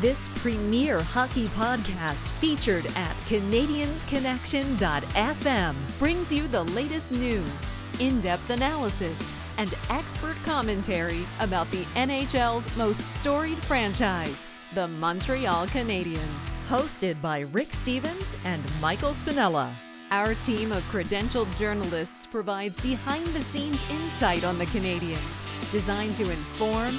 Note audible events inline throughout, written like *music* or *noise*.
This premier hockey podcast featured at CanadiensConnection.fm brings you the latest news, in depth analysis, and expert commentary about the NHL's most storied franchise, the Montreal Canadiens. Hosted by Rick Stephens and Michael Spinella. Our team of credentialed journalists provides behind the scenes insight on the Canadiens, designed to inform,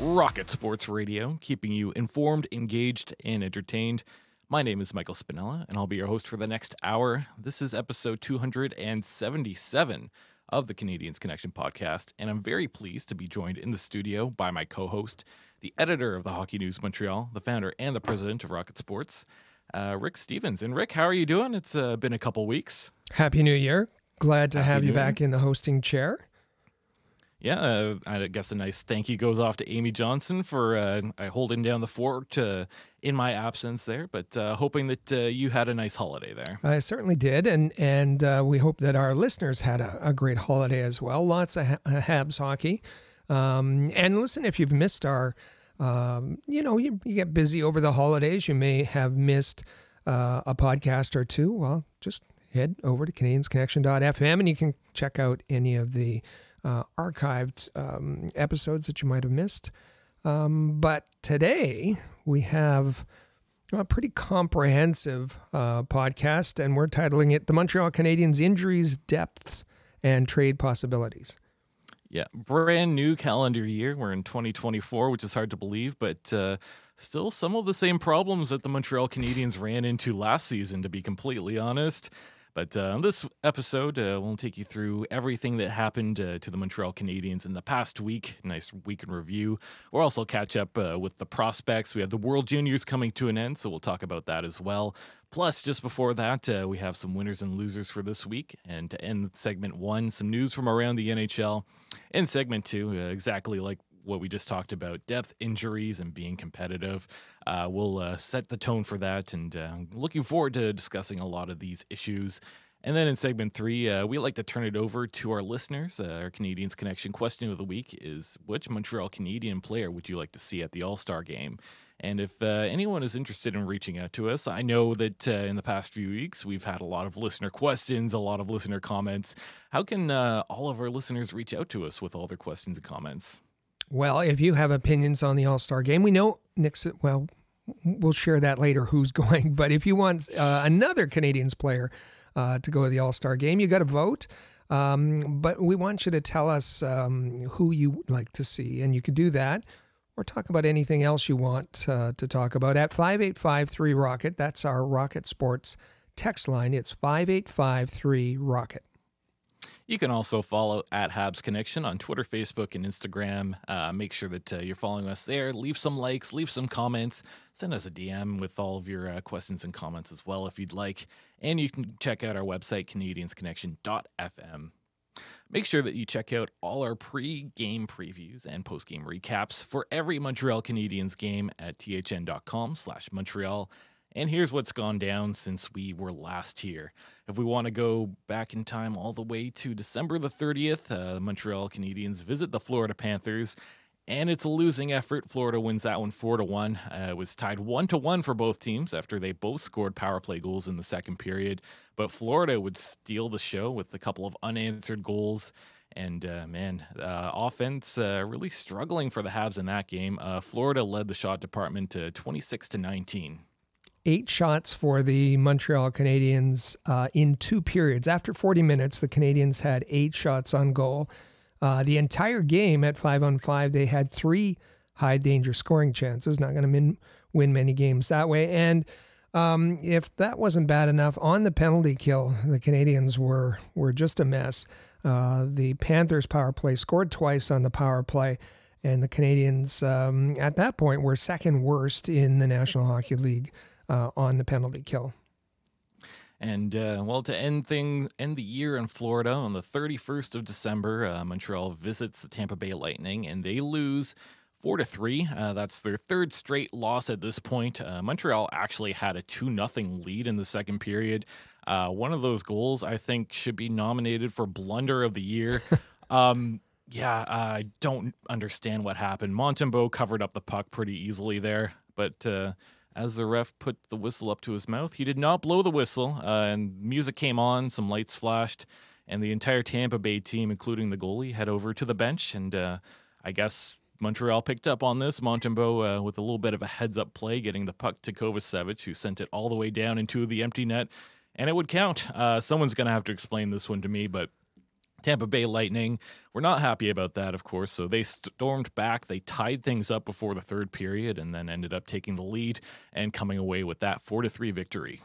Rocket Sports Radio, keeping you informed, engaged, and entertained. My name is Michael Spinella, and I'll be your host for the next hour. This is episode 277 of the Canadiens Connection podcast, and I'm very pleased to be joined in the studio by my co host, the editor of the Hockey News Montreal, the founder and the president of Rocket Sports, uh, Rick Stephens. And Rick, how are you doing? It's uh, been a couple weeks. Happy New Year. Glad to Happy have you New back in the hosting chair. Yeah, uh, I guess a nice thank you goes off to Amy Johnson for uh, holding down the fort uh, in my absence there. But uh, hoping that uh, you had a nice holiday there. I certainly did, and and uh, we hope that our listeners had a, a great holiday as well. Lots of ha- Habs hockey. Um, and listen, if you've missed our, um, you know, you, you, get busy over the holidays, you may have missed a podcast or two. Well, just head over to CanadiensConnection.fm and you can check out any of the uh, archived um, episodes that you might have missed. Um, but today we have a pretty comprehensive uh, podcast, and we're titling it The Montreal Canadiens Injuries, Depth, and Trade Possibilities. Yeah, brand new calendar year. We're in 2024, which is hard to believe, but uh, still some of the same problems that the Montreal Canadiens ran into last season, to be completely honest. But uh, this episode, uh, we'll take you through everything that happened uh, to the Montreal Canadiens in the past week. Nice week in review. We'll also catch up uh, with the prospects. We have the World Juniors coming to an end, so we'll talk about that as well. Plus, just before that, uh, we have some winners and losers for this week. And to end segment one, some news from around the NHL. In segment two, uh, exactly like what we just talked about depth, injuries, and being competitive. Uh, we'll uh, set the tone for that and uh, looking forward to discussing a lot of these issues. And then in segment three, uh, we like to turn it over to our listeners. Uh, our Canadiens Connection question of the week is Which Montreal Canadian player would you like to see at the All Star game? And if uh, anyone is interested in reaching out to us, I know that uh, in the past few weeks we've had a lot of listener questions, a lot of listener comments. How can uh, all of our listeners reach out to us with all their questions and comments? Well, if you have opinions on the All Star game, we know Nick's, well, we'll share that later *laughs* who's going. But if you want uh, another Canadiens player uh, to go to the All Star game, you got to vote. Um, but we want you to tell us um, who you like to see, and you can do that or talk about anything else you want uh, to talk about at 5853 Rocket. That's our Rocket Sports text line. It's 5853 Rocket. You can also follow at Habs Connection on Twitter, Facebook, and Instagram. Uh, make sure that uh, you're following us there. Leave some likes, leave some comments, send us a DM with all of your uh, questions and comments as well if you'd like. And you can check out our website, CanadiensConnection.fm. Make sure that you check out all our pre game previews and post game recaps for every Montreal Canadiens game at thn.com slash Montreal. And here's what's gone down since we were last here. If we want to go back in time all the way to December the 30th, uh, the Montreal Canadiens visit the Florida Panthers, and it's a losing effort. Florida wins that one four to one. Uh, it was tied one to one for both teams after they both scored power play goals in the second period. But Florida would steal the show with a couple of unanswered goals And uh, man, uh, offense uh, really struggling for the Habs in that game. Uh, Florida led the shot department to 26 to 19. Eight shots for the Montreal Canadiens uh, in two periods. After 40 minutes, the Canadiens had eight shots on goal. Uh, the entire game at five on five, they had three high danger scoring chances. Not going to win many games that way. And um, if that wasn't bad enough, on the penalty kill, the Canadiens were were just a mess. Uh, the Panthers power play scored twice on the power play, and the Canadiens um, at that point were second worst in the National Hockey League uh, on the penalty kill. And uh, well, to end things, end the year in Florida on the 31st of December, uh, Montreal visits the Tampa Bay Lightning, and they lose four to three. Uh, that's their third straight loss at this point. Uh, Montreal actually had a two nothing lead in the second period. Uh, one of those goals, I think, should be nominated for blunder of the year. *laughs* um, yeah, I don't understand what happened. Montembeault covered up the puck pretty easily there, but uh, as the ref put the whistle up to his mouth, he did not blow the whistle, uh, and music came on, some lights flashed, and the entire Tampa Bay team, including the goalie, head over to the bench. And uh, I guess Montreal picked up on this. Montembeault uh, with a little bit of a heads up play, getting the puck to Kovacevic, who sent it all the way down into the empty net and it would count. Uh, someone's going to have to explain this one to me, but Tampa Bay Lightning were not happy about that, of course. So they stormed back. They tied things up before the third period, and then ended up taking the lead and coming away with that four to three victory.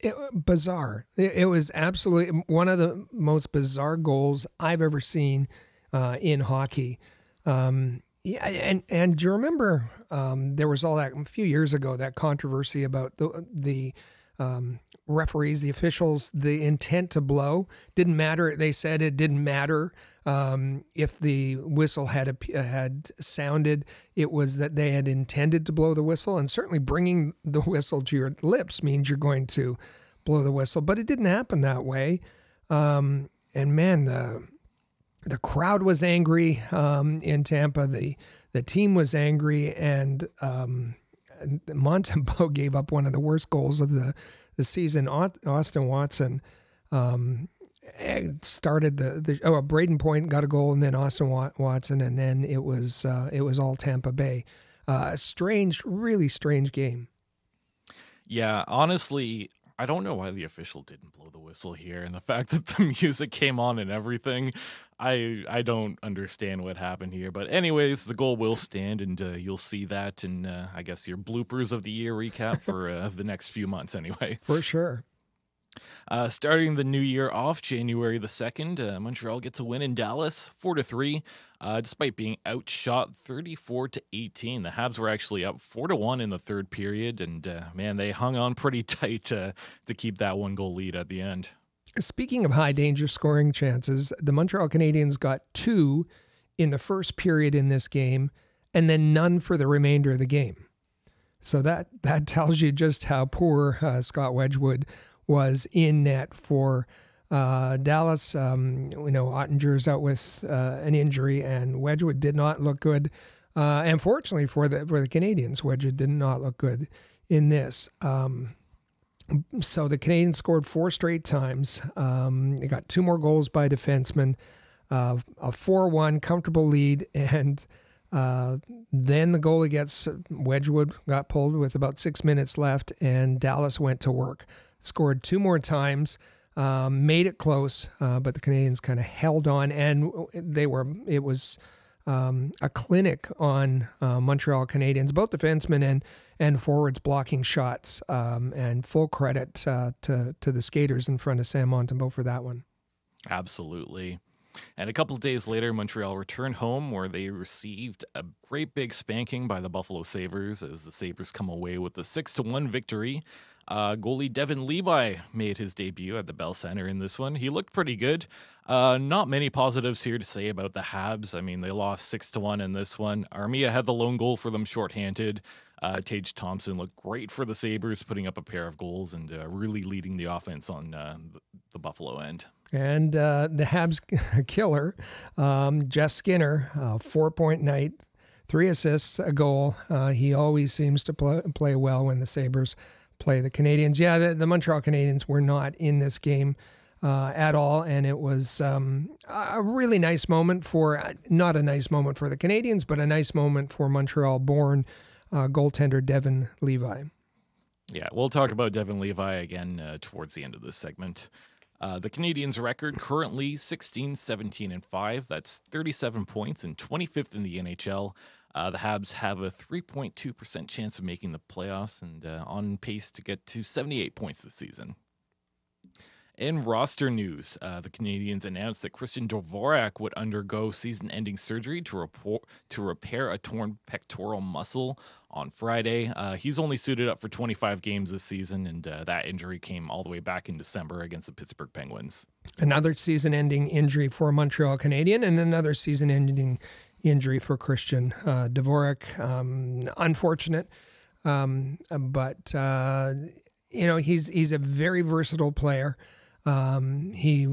It, bizarre. It, it, was absolutely one of the most bizarre goals I've ever seen uh, in hockey. Um, yeah, and and do you remember um, there was all that a few years ago that controversy about the the um, referees, the officials, the intent to blow didn't matter. They said it didn't matter um, if the whistle had a, had sounded. It was that they had intended to blow the whistle, and certainly bringing the whistle to your lips means you're going to blow the whistle. But it didn't happen that way. Um, and man, the the crowd was angry um, in Tampa. The the team was angry, and um, Montembeault *laughs* gave up one of the worst goals of the the season, Austin Watson um, eh, started the, the oh Brayden Point got a goal and then Austin Watson and then it was uh, it was all Tampa Bay. Uh, strange, really strange game. Yeah, honestly, I don't know why the official didn't blow the whistle here, and the fact that the *laughs* music came on and everything, I I don't understand what happened here. But anyways, the goal will stand, and uh, you'll see that in uh, I guess your bloopers of the year recap for *laughs* uh, the next few months, anyway. For sure. Uh, starting the new year off, January the second, uh, Montreal gets a win in Dallas, four to three, uh, despite being outshot thirty-four to eighteen. The Habs were actually up four to one in the third period, and uh, man, they hung on pretty *laughs* tight to keep that one goal lead at the end. Speaking of high danger scoring chances, the Montreal Canadiens got two in the first period in this game, and then none for the remainder of the game. So that that tells you just how poor uh, Scott Wedgewood was in net for uh, Dallas. Um, you know, Oettinger's out with uh, an injury, and Wedgewood did not look good. Uh, and fortunately for the for the Canadiens, Wedgewood did not look good in this. Um, so the Canadiens scored four straight times. Um, they got two more goals by defensemen, uh, a four-one comfortable lead, *laughs* and uh, then the goalie gets Wedgewood got pulled with about six minutes left, and Dallas went to work scored two more times, um, made it close, uh, but the Canadiens kind of held on, and they were. It was um, a clinic on uh, Montreal Canadiens, both defensemen and and forwards blocking shots, um, and full credit uh, to to the skaters in front of Sam Montembeault for that one. Absolutely. And a couple of days later, Montreal returned home where they received a great big spanking by the Buffalo Sabres as the Sabres come away with a 6 to 1 victory. Uh, goalie Devon Levi made his debut at the Bell Center in this one. He looked pretty good. Uh, not many positives here to say about the Habs. I mean, they lost six to one in this one. Armia had the lone goal for them shorthanded. Uh, Tage Thompson looked great for the Sabres, putting up a pair of goals and uh, really leading the offense on uh, the, Buffalo end. And uh, the Habs *laughs* killer, um, Jeff Skinner, uh, four point night, three assists, a goal. Uh, he always seems to play, play well when the Sabres play the Canadiens. Yeah, the, the Montreal Canadiens were not in this game. uh, at all. And it was um, a really nice moment for, not a nice moment for the Canadiens, but a nice moment for Montreal born uh, goaltender Devon Levi. Yeah, we'll talk about Devon Levi again uh, towards the end of this segment. Uh, the Canadiens' record currently 16, 17, and 5. That's 37 points and 25th in the NHL. Uh, the Habs have a 3.2% chance of making the playoffs and uh, on pace to get to 78 points this season. In roster news, uh, the Canadiens announced that Christian Dvorak would undergo season-ending surgery to, report, to repair a torn pectoral muscle on Friday. Uh, he's only suited up for 25 games this season, and uh, that injury came all the way back in December against the Pittsburgh Penguins. Another season-ending injury for a Montreal Canadian, and another season-ending injury for Christian uh, Dvorak. Um, unfortunate, um, but uh, you know he's he's a very versatile player. Um, he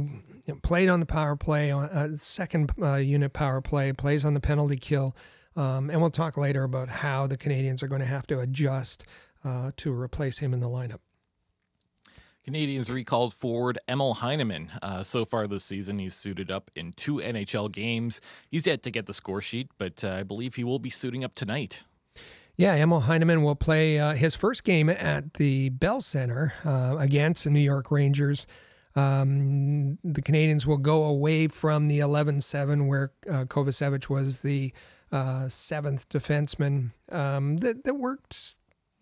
played on the power play, on uh, second uh, unit power play, plays on the penalty kill. Um, and we'll talk later about how the Canadiens are going to have to adjust uh, to replace him in the lineup. Canadiens recalled forward Emil Heineman. Uh, so far this season, he's suited up in two NHL games. He's yet to get the score sheet, but uh, I believe he will be suiting up tonight. Yeah, Emil Heineman will play uh, his first game at the Bell Center uh, against the New York Rangers. Um, the Canadiens will go away from the 11 7, where uh, Kovacevic was the uh, seventh defenseman. Um, that, that worked.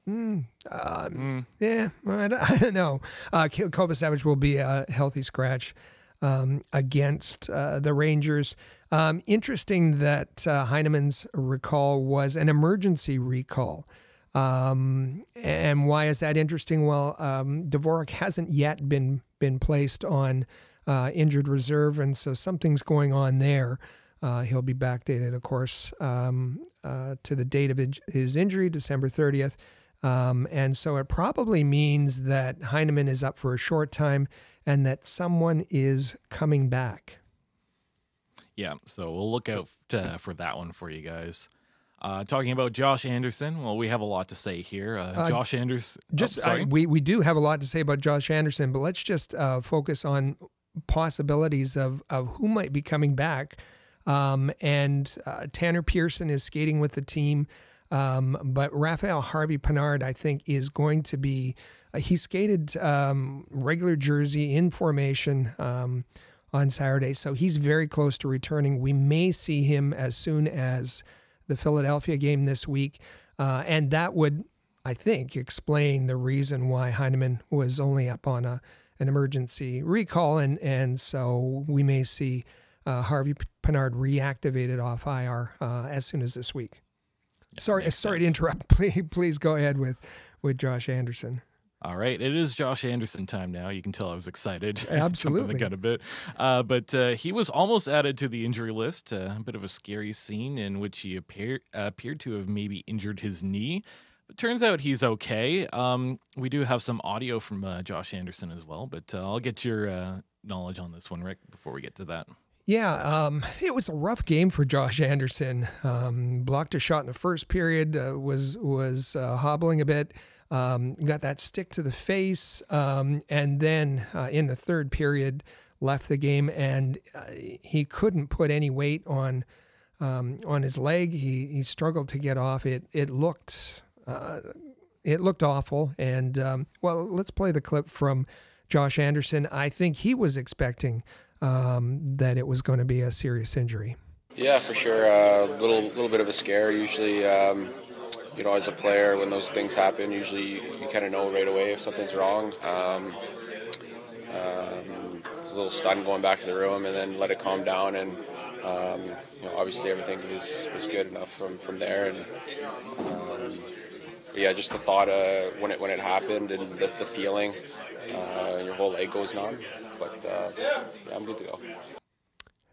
Mm, mm. Yeah, I don't, *laughs* I don't know. Uh, Savage will be a healthy scratch um, against uh, the Rangers. Um, interesting that uh, Heineman's recall was an emergency recall. Um, and why is that interesting? Well, um, Dvorak hasn't yet been been placed on uh, injured reserve, and so something's going on there. Uh, he'll be backdated, of course, um, uh, to the date of his injury, December 30th. Um, and so it probably means that Heineman is up for a short time and that someone is coming back. Yeah, so we'll look out for that one for you guys. Uh, talking about Josh Anderson, well, we have a lot to say here. Uh, uh Josh Anderson, just oh, we we do have a lot to say about Josh Anderson, but let's just uh, focus on possibilities of of who might be coming back. Um, and uh, Tanner Pearson is skating with the team, um, but Raphael Harvey Pinard, I think, is going to be. Uh, he skated um, regular jersey in formation um, on Saturday, so he's very close to returning. We may see him as soon as the Philadelphia game this week. Uh, and that would, I think, explain the reason why Heineman was only up on a, an emergency recall. And, and so we may see uh, Harvey Pinard reactivated off IR uh, as soon as this week. Sorry, sorry sense. to interrupt. *laughs* Please, please go ahead with, with Josh Anderson. All right, it is Josh Anderson time now. You can tell I was excited. *laughs* Absolutely, got a bit. Uh, but uh, he was almost added to the injury list. Uh, a bit of a scary scene in which he appear, appeared to have maybe injured his knee. But turns out he's okay. Um, we do have some audio from uh, Josh Anderson as well. But uh, I'll get your uh, knowledge on this one, Rick, before we get to that. Yeah, um, it was a rough game for Josh Anderson. Um, blocked a shot in the first period. was was hobbling a bit. Um, got that stick to the face, um, and then uh, in the third period, left the game, and uh, he couldn't put any weight on um, on his leg. He he struggled to get off. It it looked uh, it looked awful. And um, well, let's play the clip from Josh Anderson. I think he was expecting um, that it was going to be a serious injury. Yeah, for sure. A uh, little little bit of a scare. Usually um, you know, as a player, when those things happen, usually you, you kind of know right away if something's wrong. Um, um, a little stun going back to the room, and then let it calm down. And um, you know, obviously everything was, was good enough from, from there. And um, yeah, just the thought uh, when it when it happened and the, the feeling, uh, your whole leg goes numb. But uh, yeah, I'm good to go.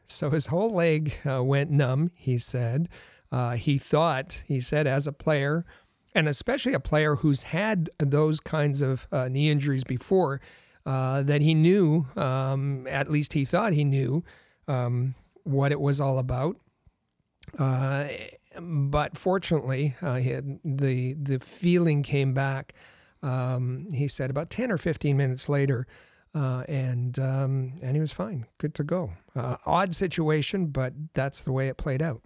So his whole leg uh, went numb. He said. Uh, he thought, he said, as a player, and especially a player who's had those kinds of uh, knee injuries before, uh, that he knew, um, at least he thought he knew, um, what it was all about. Uh, but fortunately, uh, had, the the feeling came back. Um, he said about ten or fifteen minutes later, uh, and um, and he was fine, good to go. Uh, odd situation, but that's the way it played out.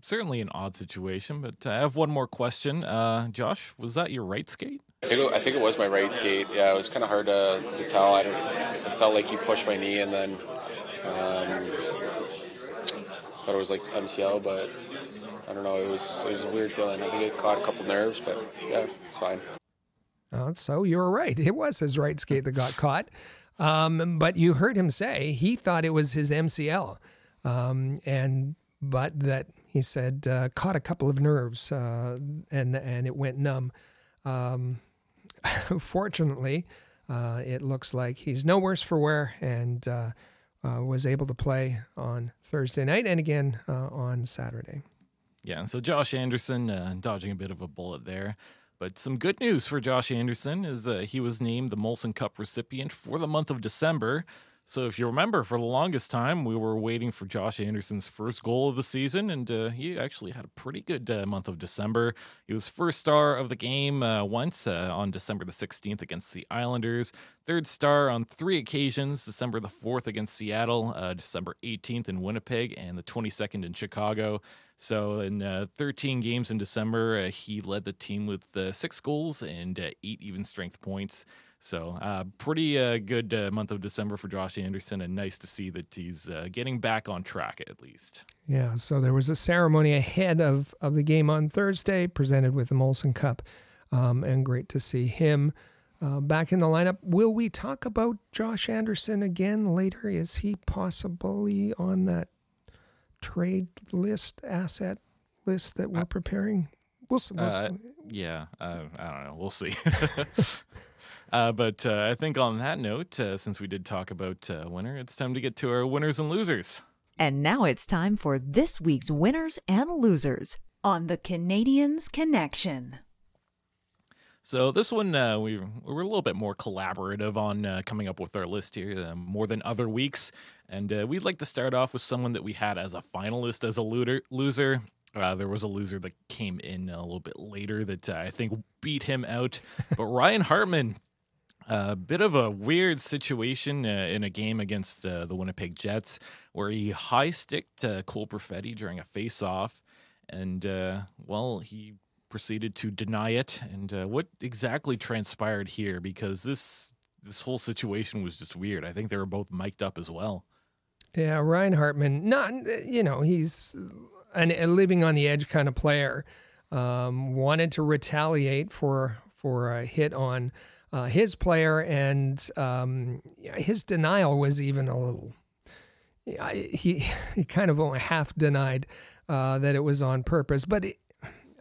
Certainly an odd situation, but I have one more question. Uh, Josh, was that your right skate? I think, it, I think it was my right skate. Yeah, it was kind of hard to, to tell. I, it felt like he pushed my knee and then um, thought it was like MCL, but I don't know. It was it was a weird feeling. I think it caught a couple nerves, but yeah, it's fine. Uh, so you were right. It was his right skate that got caught. Um, but you heard him say he thought it was his MCL, um, and but that he said uh, caught a couple of nerves uh, and and it went numb. Um, *laughs* fortunately, uh, it looks like he's no worse for wear and uh, uh, was able to play on Thursday night and again on Saturday. Yeah, so Josh Anderson dodging a bit of a bullet there. But some good news for Josh Anderson is uh, he was named the Molson Cup recipient for the month of December. So, if you remember, for the longest time, we were waiting for Josh Anderson's first goal of the season, and uh, he actually had a pretty good uh, month of December. He was first star of the game uh, once uh, on December the 16th against the Islanders, third star on three occasions December the 4th against Seattle, uh, December 18th in Winnipeg, and the 22nd in Chicago. So, in uh, 13 games in December, he led the team with six goals and eight even strength points. So, uh, pretty uh, good uh, month of December for Josh Anderson, and nice to see that he's uh, getting back on track at least. Yeah, so there was a ceremony ahead of, of the game on Thursday, presented with the Molson Cup, um, and great to see him uh, back in the lineup. Will we talk about Josh Anderson again later? Is he possibly on that trade list, asset list that we're uh, preparing? We'll, we'll uh, yeah, I don't know. We'll see. *laughs* Uh, but uh, I think on that note, uh, since we did talk about uh, winner, it's time to get to our winners and losers. And now it's time for this week's winners and losers on the Canadiens Connection. So this one, uh, we, we were a little bit more collaborative on uh, coming up with our list here, uh, more than other weeks. And uh, we'd like to start off with someone that we had as a finalist as a looter, loser. Uh, there was a loser that came in a little bit later that uh, I think beat him out. *laughs* But Ryan Hartman a bit of a weird situation uh, in a game against uh, the Winnipeg Jets where he high sticked uh, Cole Perfetti during a face off. And, uh, well, he proceeded to deny it. And uh, what exactly transpired here? Because this this whole situation was just weird. I think they were both mic'd up as well. Yeah, Ryan Hartman, not, you know, he's an, a living on the edge kind of player. Um, wanted to retaliate for for a hit on uh, his player, and um, his denial was even a little. He *laughs* he kind of only half denied uh, that it was on purpose, but it,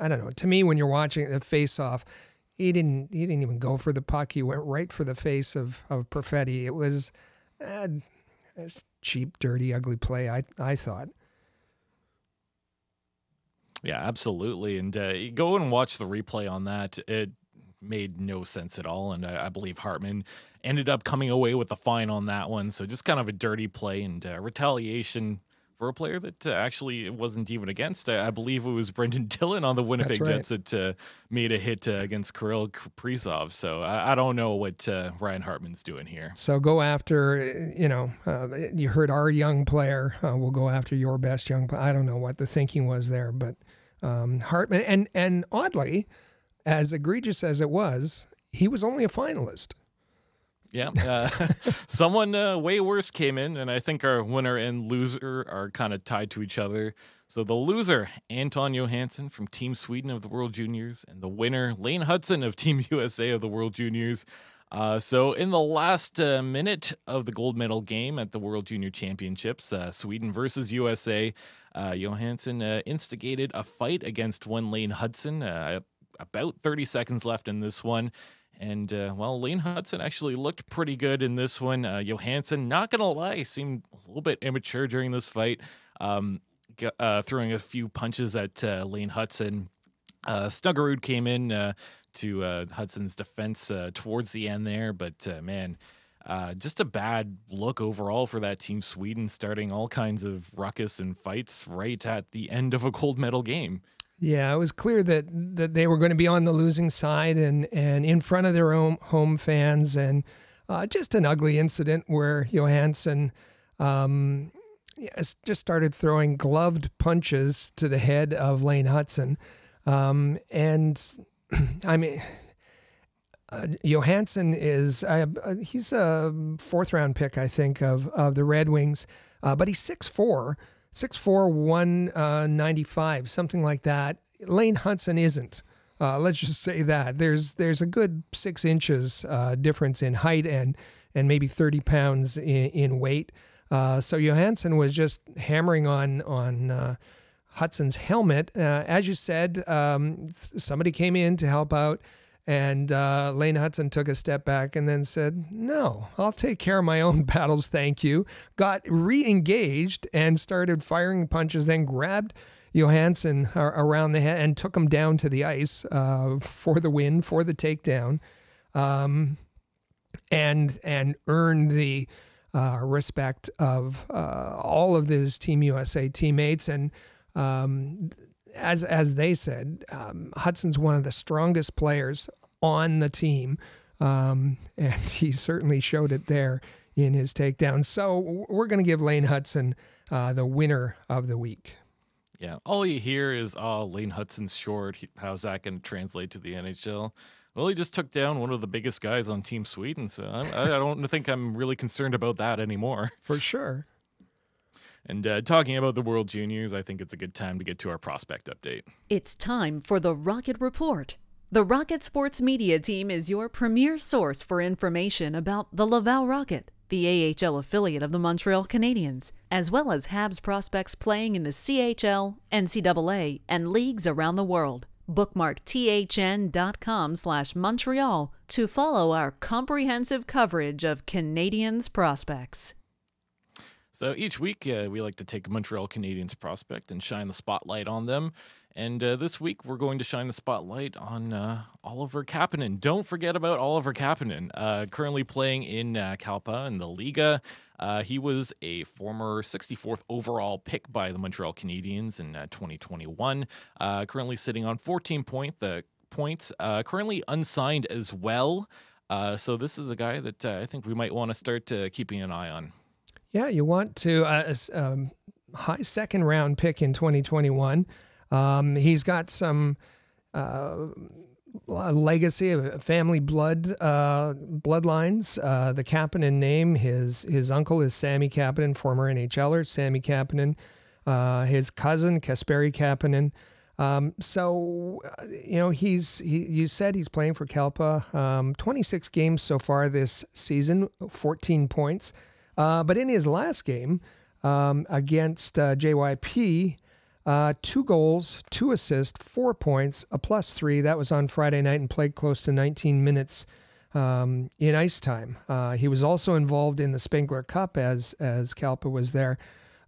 I don't know. To me, when you're watching the face off, he didn't he didn't even go for the puck. He went right for the face of of Perfetti. It was uh, cheap, dirty, ugly play. I I thought. Yeah, absolutely. And uh, go and watch the replay on that. It made no sense at all. And I, I, believe Hartman ended up coming away with a fine on that one. So just kind of a dirty play and uh, retaliation for a player that uh, actually wasn't even against. I, I, believe it was Brendan *laughs* Dillon on the Winnipeg right. Jets that uh, made a hit uh, against Kirill Kaprizov. So I, I, don't know what uh, Ryan Hartman's doing here. So go after, you know, uh, you heard our young player. we'll go after your best young player. I don't know what the thinking was there, but um, Hartman and and oddly as egregious as it was, he was only a finalist. Yeah, uh, *laughs* someone uh, way worse came in, and I think our winner and loser are kind of tied to each other. So the loser, Anton Johansson from Team Sweden of the World Juniors, and the winner, Lane Hutson of Team *laughs* USA of the World Juniors. Uh, so in the last uh, minute of the gold medal game at the World Junior Championships, uh, Sweden versus USA, uh, Johansson instigated a fight against one Lane Hutson about 30 seconds left in this one. And uh, well, Lane Hutson actually looked pretty good in this one. Uh, Johansson, not gonna lie, seemed a little bit immature during this fight, um, uh, throwing a few punches at uh, Lane Hutson. Uh, Snuggerud came in uh, to uh, Hutson's defense towards the end there, but man, just a bad look overall for that team. Sweden starting all kinds of ruckus and fights right at the end of a gold medal game. Yeah, it was clear that that they were going to be on the losing side and and in front of their own home fans and uh, just an ugly incident where Johansson um, just started throwing gloved punches to the head of Lane Hutson, Um, and *clears throat* I mean, uh, Johansson is uh, he's a fourth round pick, I think, of of the Red Wings, uh, but he's 6'4", 6'4", 195, something like that. Lane Hutson isn't. Uh, let's just say that there's there's a good six inches uh, difference in height and and maybe thirty pounds in, in weight. Uh, so Johansson was just hammering on on uh, Hutson's helmet. Uh, as you said, um, somebody came in to help out, and uh, Lane Hutson took a step back and then said, "No, I'll take care of my own *laughs* battles, thank you." Got re-engaged and started firing punches. Then grabbed Johansson around the head and took him down to the ice uh, for the win, for the takedown, um, and and earned the uh, respect of uh, all of his Team USA teammates. And um, as as they said, um, Hutson's one of the strongest players on the team, um, *laughs* and he certainly showed it there in his takedown. So we're going to give Lane Hutson uh, the winner of the week. Yeah, all you hear is, "Oh, Lane Hutson's short. How's that going to translate to the NHL?" Well, he just took down one of the biggest guys on Team Sweden, so I, I don't think I'm really concerned about that anymore. For sure. And uh, talking about the World Juniors, I think it's a good time to get to our prospect update. It's time for the Rocket Report. The Rocket Sports Media Team is your premier source for information about the Laval Rocket the AHL affiliate of the Montreal Canadiens, as well as Habs prospects playing in the CHL, NCAA, and leagues around the world. Bookmark thn.com slash Montreal to follow our comprehensive coverage of Canadiens prospects. So each week, uh, we like to take a Montreal Canadiens prospect and shine the spotlight on them. And uh, this week, we're going to shine the spotlight on uh, Oliver Kapanen. Don't forget about Oliver Kapanen, uh, currently playing in uh, Kalpa in the Liiga. Uh, he was a former 64th overall pick by the Montreal Canadiens in uh, 2021. currently sitting on 14 point, points, currently unsigned as well. so this is a guy that I think we might want to start keeping an eye on. Yeah, you want to uh, um, high second round pick in 2021. Um, he's got some uh, legacy of family blood uh, bloodlines. Uh, the Kapanen name, his his uncle is Sami Kapanen, former NHLer Sami Kapanen. Uh, his cousin Kasperi Kapanen. Um, so uh, you know he's he. You said he's playing for Kalpa. Um, 26 games so far this season, 14 points. Uh, but in his last game um, against JYP, uh, two goals, two assists, four points, a plus three. That was on Friday night and played close to 19 minutes um, in ice time. Uh, he was also involved in the Spengler Cup as as Kalpa was there.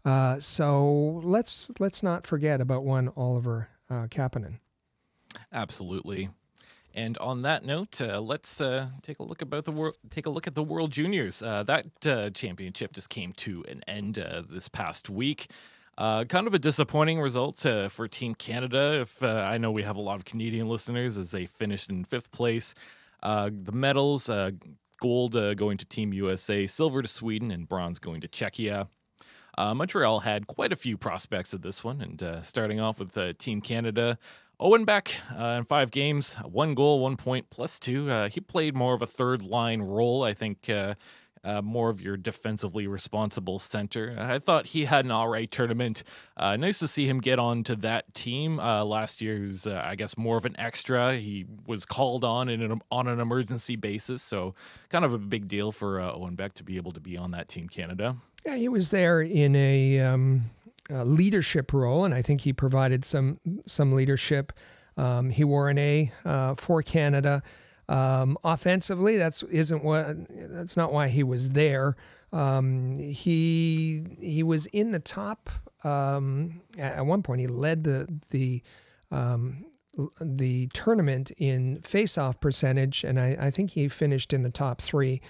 Uh, so let's let's not forget about one Oliver uh, Kapanen. Absolutely. And on that note, uh, let's uh, take a look about the world. Take a look at the World Juniors. Uh, that uh, championship just came to an end uh, this past week. Uh, kind of a disappointing result for Team Canada. If I know we have a lot of Canadian listeners as they finished in fifth place. The medals: gold going to Team USA, silver to Sweden, and bronze going to Czechia. Montreal had quite a few prospects at this one, and starting off with Team Canada. Owen Beck in five games, one goal, one point, plus two. he played more of a third line role, I think uh, more of your defensively responsible center. I thought he had an all right tournament. Uh, nice to see him get on to that team. Uh, last year, uh, I guess, more of an extra. He was called on in an, on an emergency basis, so kind of a big deal for uh, Owen Beck to be able to be on that team Canada. Yeah, he was there in a, um, a leadership role, and I think he provided some some leadership. Um, he wore an A uh, for Canada. Um, offensively, that's isn't what that's not why he was there. Um, he he was in the top. Um, at one point, he led the the um, the tournament in faceoff percentage, and I, I, think he finished in the top three,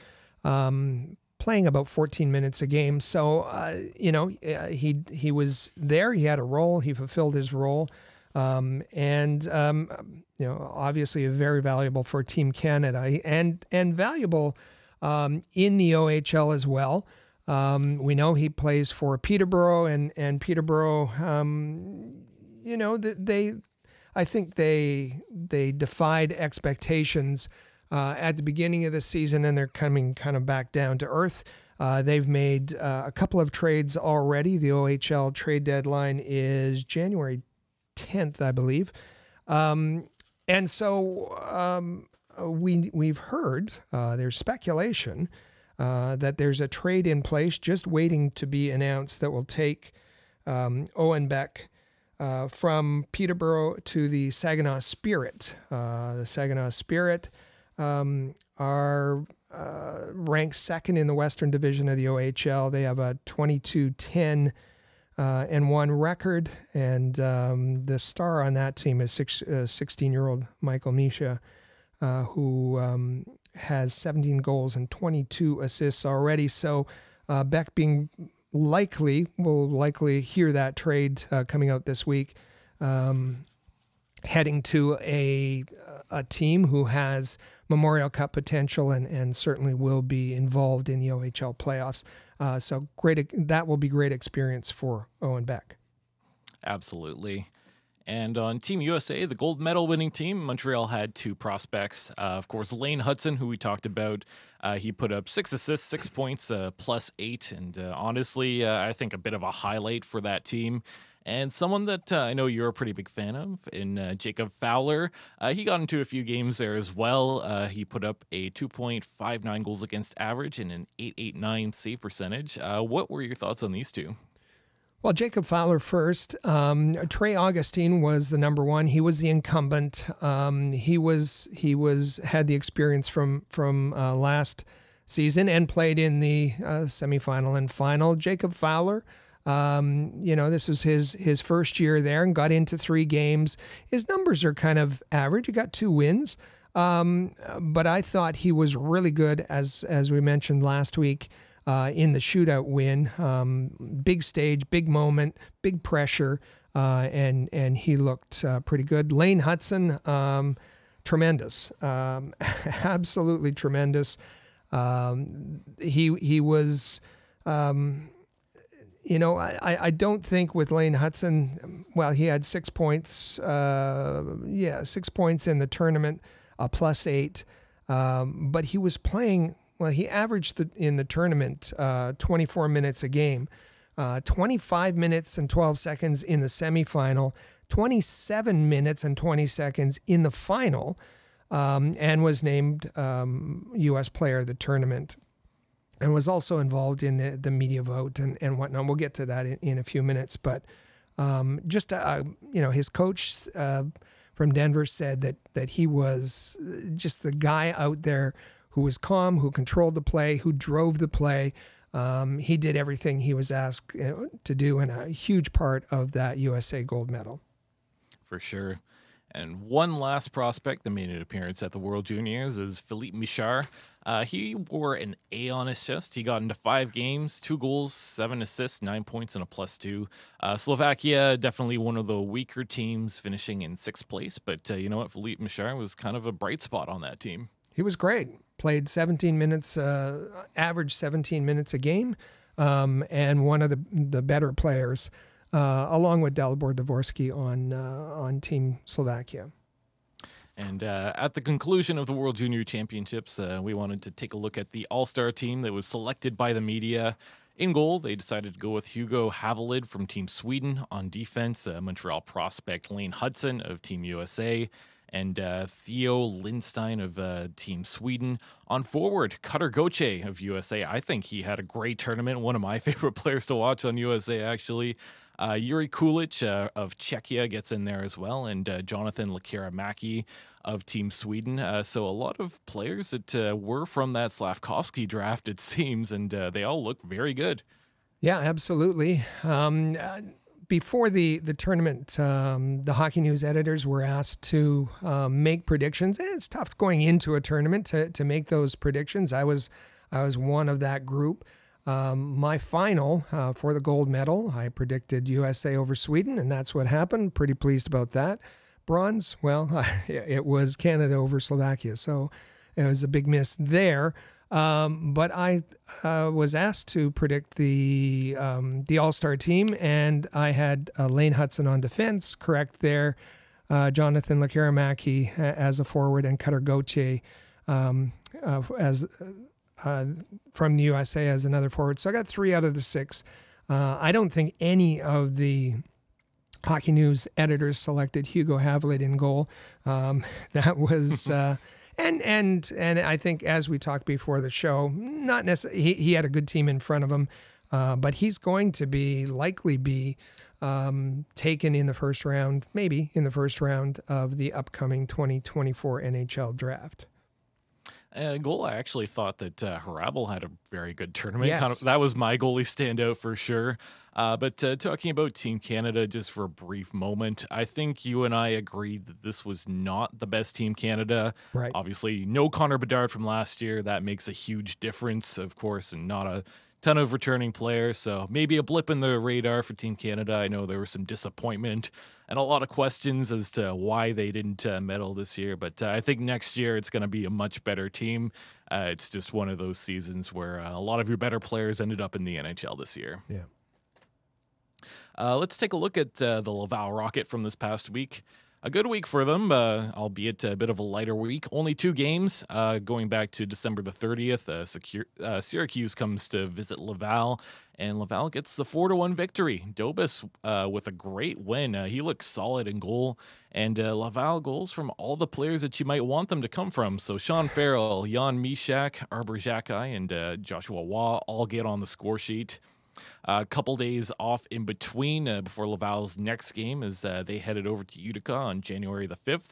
um, playing about 14 minutes a game. So uh, you know uh, he he was there. He had a role. He fulfilled his role. Um, and um, you know, obviously very valuable for Team Canada and and valuable um, in the OHL as well. Um, we know he plays for Peterborough, and and Peterborough, um, you know, they, I think they they defied expectations uh, at the beginning of the season, and they're coming kind of back down to earth. Uh, they've made uh, a couple of trades already. The OHL trade deadline is January 10th, I believe. Um, and so um, we we've heard uh, there's speculation uh, that there's a trade in place just waiting to be announced that will take um, Owen Beck uh, from Peterborough to the Saginaw Spirit. Uh, the Saginaw Spirit um, are uh, ranked second in the Western Division of the OHL. They have a 22 10 uh, and one record, and um, the star on that team is 16 year old Michael Misa, who um, has 17 goals and 22 assists already. So uh, Beck being likely, will likely hear that trade uh, coming out this week, um, heading to a a team who has Memorial Cup potential and and certainly will be involved in the OHL playoffs. Uh, so great, that will be great experience for Owen Beck. Absolutely. And on Team USA, the gold medal winning team, Montreal had two prospects. Uh, of course, Lane Hutson, who we talked about, uh, he put up six assists, six points, uh, plus eight. And uh, honestly, uh, I think a bit of a highlight for that team. And someone that uh, I know you're a pretty big fan of in Jacob Fowler. he got into a few games there as well. he put up a 2.59 goals against average and an 889 save percentage. what were your thoughts on these two? Well, Jacob Fowler first. Um, Trey Augustine was the number one. He was the incumbent. Um, he was he was had the experience from from uh, last season and played in the uh, semifinal and final. Jacob Fowler. Um, you know, this was his his first year there and got into three games. His numbers are kind of average. He got two wins, um, but I thought he was really good as as we mentioned last week uh, in the shootout win. Um, big stage, big moment, big pressure, uh, and and he looked uh, pretty good. Lane Hutson, um, tremendous, um, *laughs* absolutely tremendous. Um, he he was. Um, you know, I, I don't think with Lane Hutson, well, he had six points, uh, yeah, six points in the tournament, a plus eight, um, but he was playing well, he averaged the, in the tournament uh, 24 minutes a game, uh, 25 minutes and 12 seconds in the semifinal, 27 minutes and 20 seconds in the final, um, and was named um, U.S. Player of the Tournament. And was also involved in the, the media vote and, and whatnot. We'll get to that in, in a few minutes. But um, just, uh, you know, his coach uh, from Denver said that, that he was just the guy out there who was calm, who controlled the play, who drove the play. Um, he did everything he was asked to do, and a huge part of that USA gold medal. For sure. And one last prospect that made an appearance at the World Juniors is Filip Mesar. Uh, he wore an A on his chest. He got into five games, two goals, seven assists, nine points, and a plus two. Uh, Slovakia, definitely one of the weaker teams, finishing in sixth place. But uh, you know what? Filip Mesar was kind of a bright spot on that team. He was great played 17 minutes, uh, average 17 minutes a game, um, and one of the the better players, uh, along with Dalibor Dvorsky on uh, on Team Slovakia. And uh, at the conclusion of the World Junior Championships, uh, we wanted to take a look at the All Star team that was selected by the media. In goal, they decided to go with Hugo Havelid from Team Sweden. On defense, uh, Montreal prospect Lane Hutson of Team USA and uh, Theo Lindstein of uh, Team Sweden. On forward, Cutter Gauthier of USA. I think he had a great tournament. One of my *laughs* favorite players to watch on USA, actually. Uh, Jiri Kulich uh, of Czechia gets in there as well, and uh, Jonathan Lekkerimäki of Team Sweden. Uh, so a lot of players that uh, were from that Slavkovsky draft, it *laughs* seems, and uh, they all look very good. Yeah, absolutely. Um, before the the tournament, um, the Hockey News editors were asked to um, make predictions. And it's tough going into a tournament to to make those predictions. I was I was one of that group. Um, my final uh, for the gold medal, I predicted USA over Sweden, and that's what happened. Pretty pleased about that. Bronze, well, *laughs* it was Canada over Slovakia, so it was a big miss there. Um, but I uh, was asked to predict the um, the All Star team, and I had uh, Lane Hutson on defense, correct there. Uh, Jonathan Lekkerimaki as a forward, and Cutter Gauthier um, uh, as uh, from the USA as another forward. So I got three out of the six. Uh, I don't think any of the Hockey News editors selected Hugo Havelid in goal. Um, *laughs* that was. *laughs* And and and I think as we talked before the show, not necessarily he, he had a good team in front of him, uh, but he's going to be likely be um, taken in the first round, maybe in the first round of the upcoming 2024 NHL draft. Uh, goal, I actually thought that uh, Hrabal had a very good tournament. Yes. Kind of, that was my goalie standout for sure. Uh, but uh, talking about Team Canada just for a brief moment, I think you and I agreed that this was not the best Team Canada. Right. Obviously, no Connor Bedard from last year. That makes a huge difference, of course, and not a ton of returning players. So maybe a blip in the radar for Team Canada. I know there was some disappointment and a lot of questions as to why they didn't uh, medal this year. But uh, I think next year it's going to be a much better team. Uh, it's just one of those seasons where uh, a lot of your better players ended up in the NHL this year. Yeah. Uh, let's take a look at uh, the Laval Rocket from this past week. A good week for them, uh, albeit a bit of a lighter week. Only two games uh, going back to December the 30th. Uh, Secure, uh, Syracuse comes to visit Laval, and Laval gets the 4 to 1 victory. Dobeš uh, with a great win. Uh, he looks solid in goal, and Laval goals from all the players that you might want them to come from. So Sean Farrell, Jan Mysak, Arber Xhekaj, and Joshua Roy all get on the score sheet. A couple days off in between uh, before Laval's next game as uh, they headed over to Utica on January the 5th.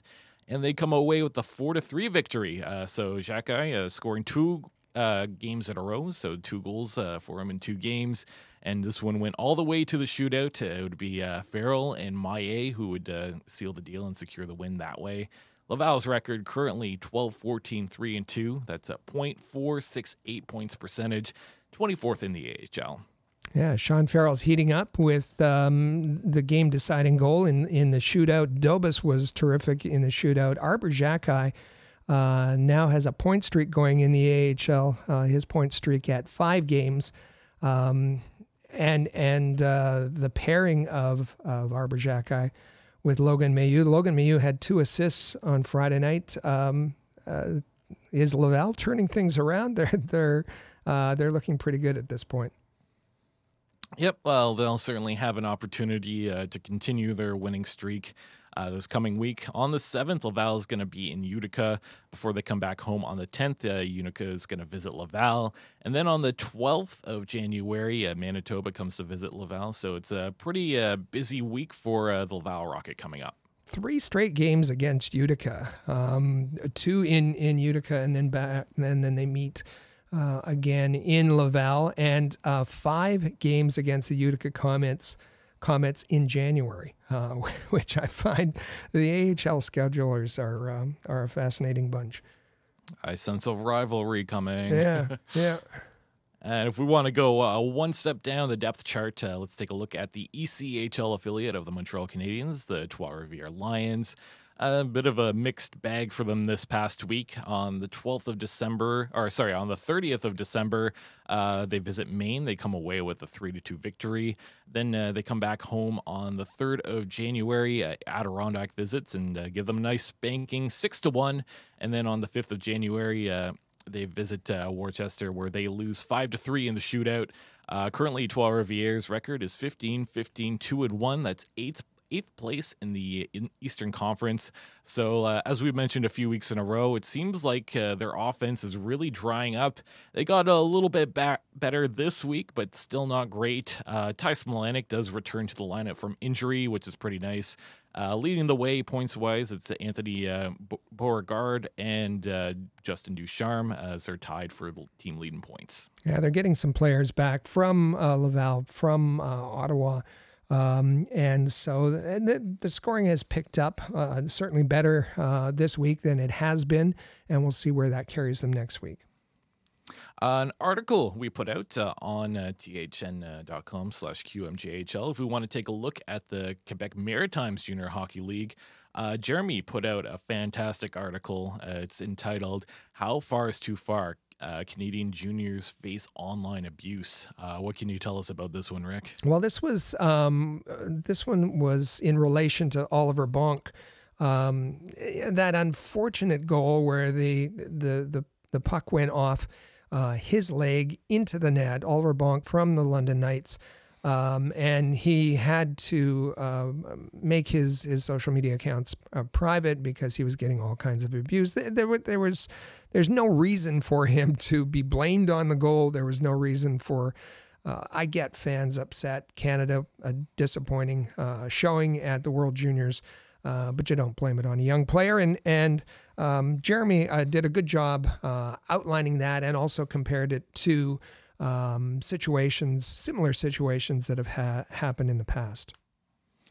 And they come away with a 4 to 3 victory. Uh, so Xhekaj uh, scoring two uh, games in a row, so two goals uh, for him in two games. And this one went all the way to the shootout. it would be Farrell and Maillet who would seal the deal and secure the win that way. Laval's record currently 12 14 3 and 2. That's a .468 points percentage, 24th in the AHL. Yeah, Sean Farrell's heating up with um, the game deciding goal in, in the shootout. Dobeš was terrific in the shootout. Arber Xhekaj uh, now has a point streak going in the AHL, uh, his point streak at five games. Um, and and uh, the pairing of, of Arber Xhekaj with Logan Mailloux. Logan Mailloux had two assists on Friday night. Um, uh, is Laval turning things around? *laughs* They're, they're, uh, they're looking pretty good at this point. Yep. Well, they'll certainly have an opportunity uh, to continue their winning streak uh, this coming week. On the 7th, Laval is going to be in Utica before they come back home on the 10th. Uh, Utica is going to visit Laval. And then on the 12th of January, uh, Manitoba comes to visit Laval. So it's a pretty uh, busy week for uh, the Laval Rocket coming up. Three straight games against Utica, um, two in, in Utica, and then back, and then they meet uh, again in Laval, and uh, five games against the Utica Comets Comets in January, uh, *laughs* which I find the AHL schedulers are um, are a fascinating bunch. I sense a rivalry coming. Yeah, *laughs* yeah. And if we want to go uh, one step down the depth chart, uh, let's take a look at the ECHL affiliate of the Montreal Canadiens, the Trois Rivières Lions a bit of a mixed bag for them this past week. On the 12th of December, or sorry, on the 30th of December, uh, they visit Maine. They come away with a 3 to 2 victory. Then uh, they come back home on the 3rd of January. Uh, Adirondack visits and uh, give them a nice spanking 6 to 1. And then on the 5th of January, uh, they visit uh, Worcester where they lose 5 to 3 in the shootout. Uh, currently, Trois Rivières' record is 15 15 2 and 1. That's eighth eighth place in the Eastern Conference. So, uh, as we mentioned a few weeks in a row, it seems like uh, their offense is really drying up. They got a little bit ba- better this week, but still not great. Uh, Ty Smilanic does return to the lineup from injury, which is pretty nice. Uh, leading the way points wise, it's Anthony uh, Beauregard and uh, Justin Ducharme as they're tied for the team leading points. Yeah, they're getting some players back from uh, Laval, from uh, Ottawa. Um, and so the, the, scoring has picked up, uh, certainly better uh, this week than it has been, and we'll see where that carries them next week. Uh, an article we put out uh, on uh, thn.com slash qmjhl if we want to take a look at the quebec maritimes junior hockey league uh, Jeremy put out a fantastic article. Uh, it's entitled "How Far Is Too Far: uh, Canadian juniors face online abuse. Uh, what can you tell us about this one, Rick? Well, this was um, this one was in relation to Oliver Bonk. Um, that unfortunate goal where the the the, the puck went off uh, his leg into the net. Oliver Bonk from the London Knights. Um, and he had to uh, make his his social media accounts uh, private because he was getting all kinds of abuse. There, there, there, was there's no reason for him *laughs* to be blamed on the goal. There was no reason for. Uh, I get fans upset. Canada a disappointing uh, showing at the World Juniors, uh, but you don't blame it on a young player. And and um, Jeremy uh, did a good job outlining that, and also compared it to um, situations, similar situations that have ha- happened in the past.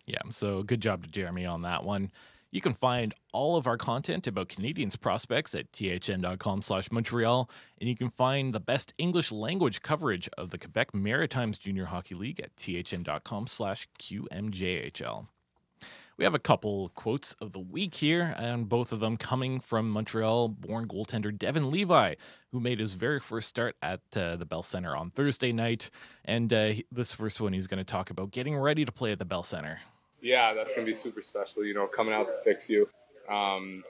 Yeah, so good job to Jeremy on that one. You can find all of our content about Canadiens prospects at thn.com slash Montreal, and you can find the best English language coverage of the Quebec Maritimes Junior Hockey League at thn.com slash QMJHL. We have a couple quotes of the week here, and both of them coming from Montreal born goaltender Devon Levi, who made his very first start at uh, the Bell Center on Thursday night. And uh, this first one, he's going to talk about getting ready to play at the Bell Center. Yeah, that's going to be super special, you know, coming out to fix you. Um,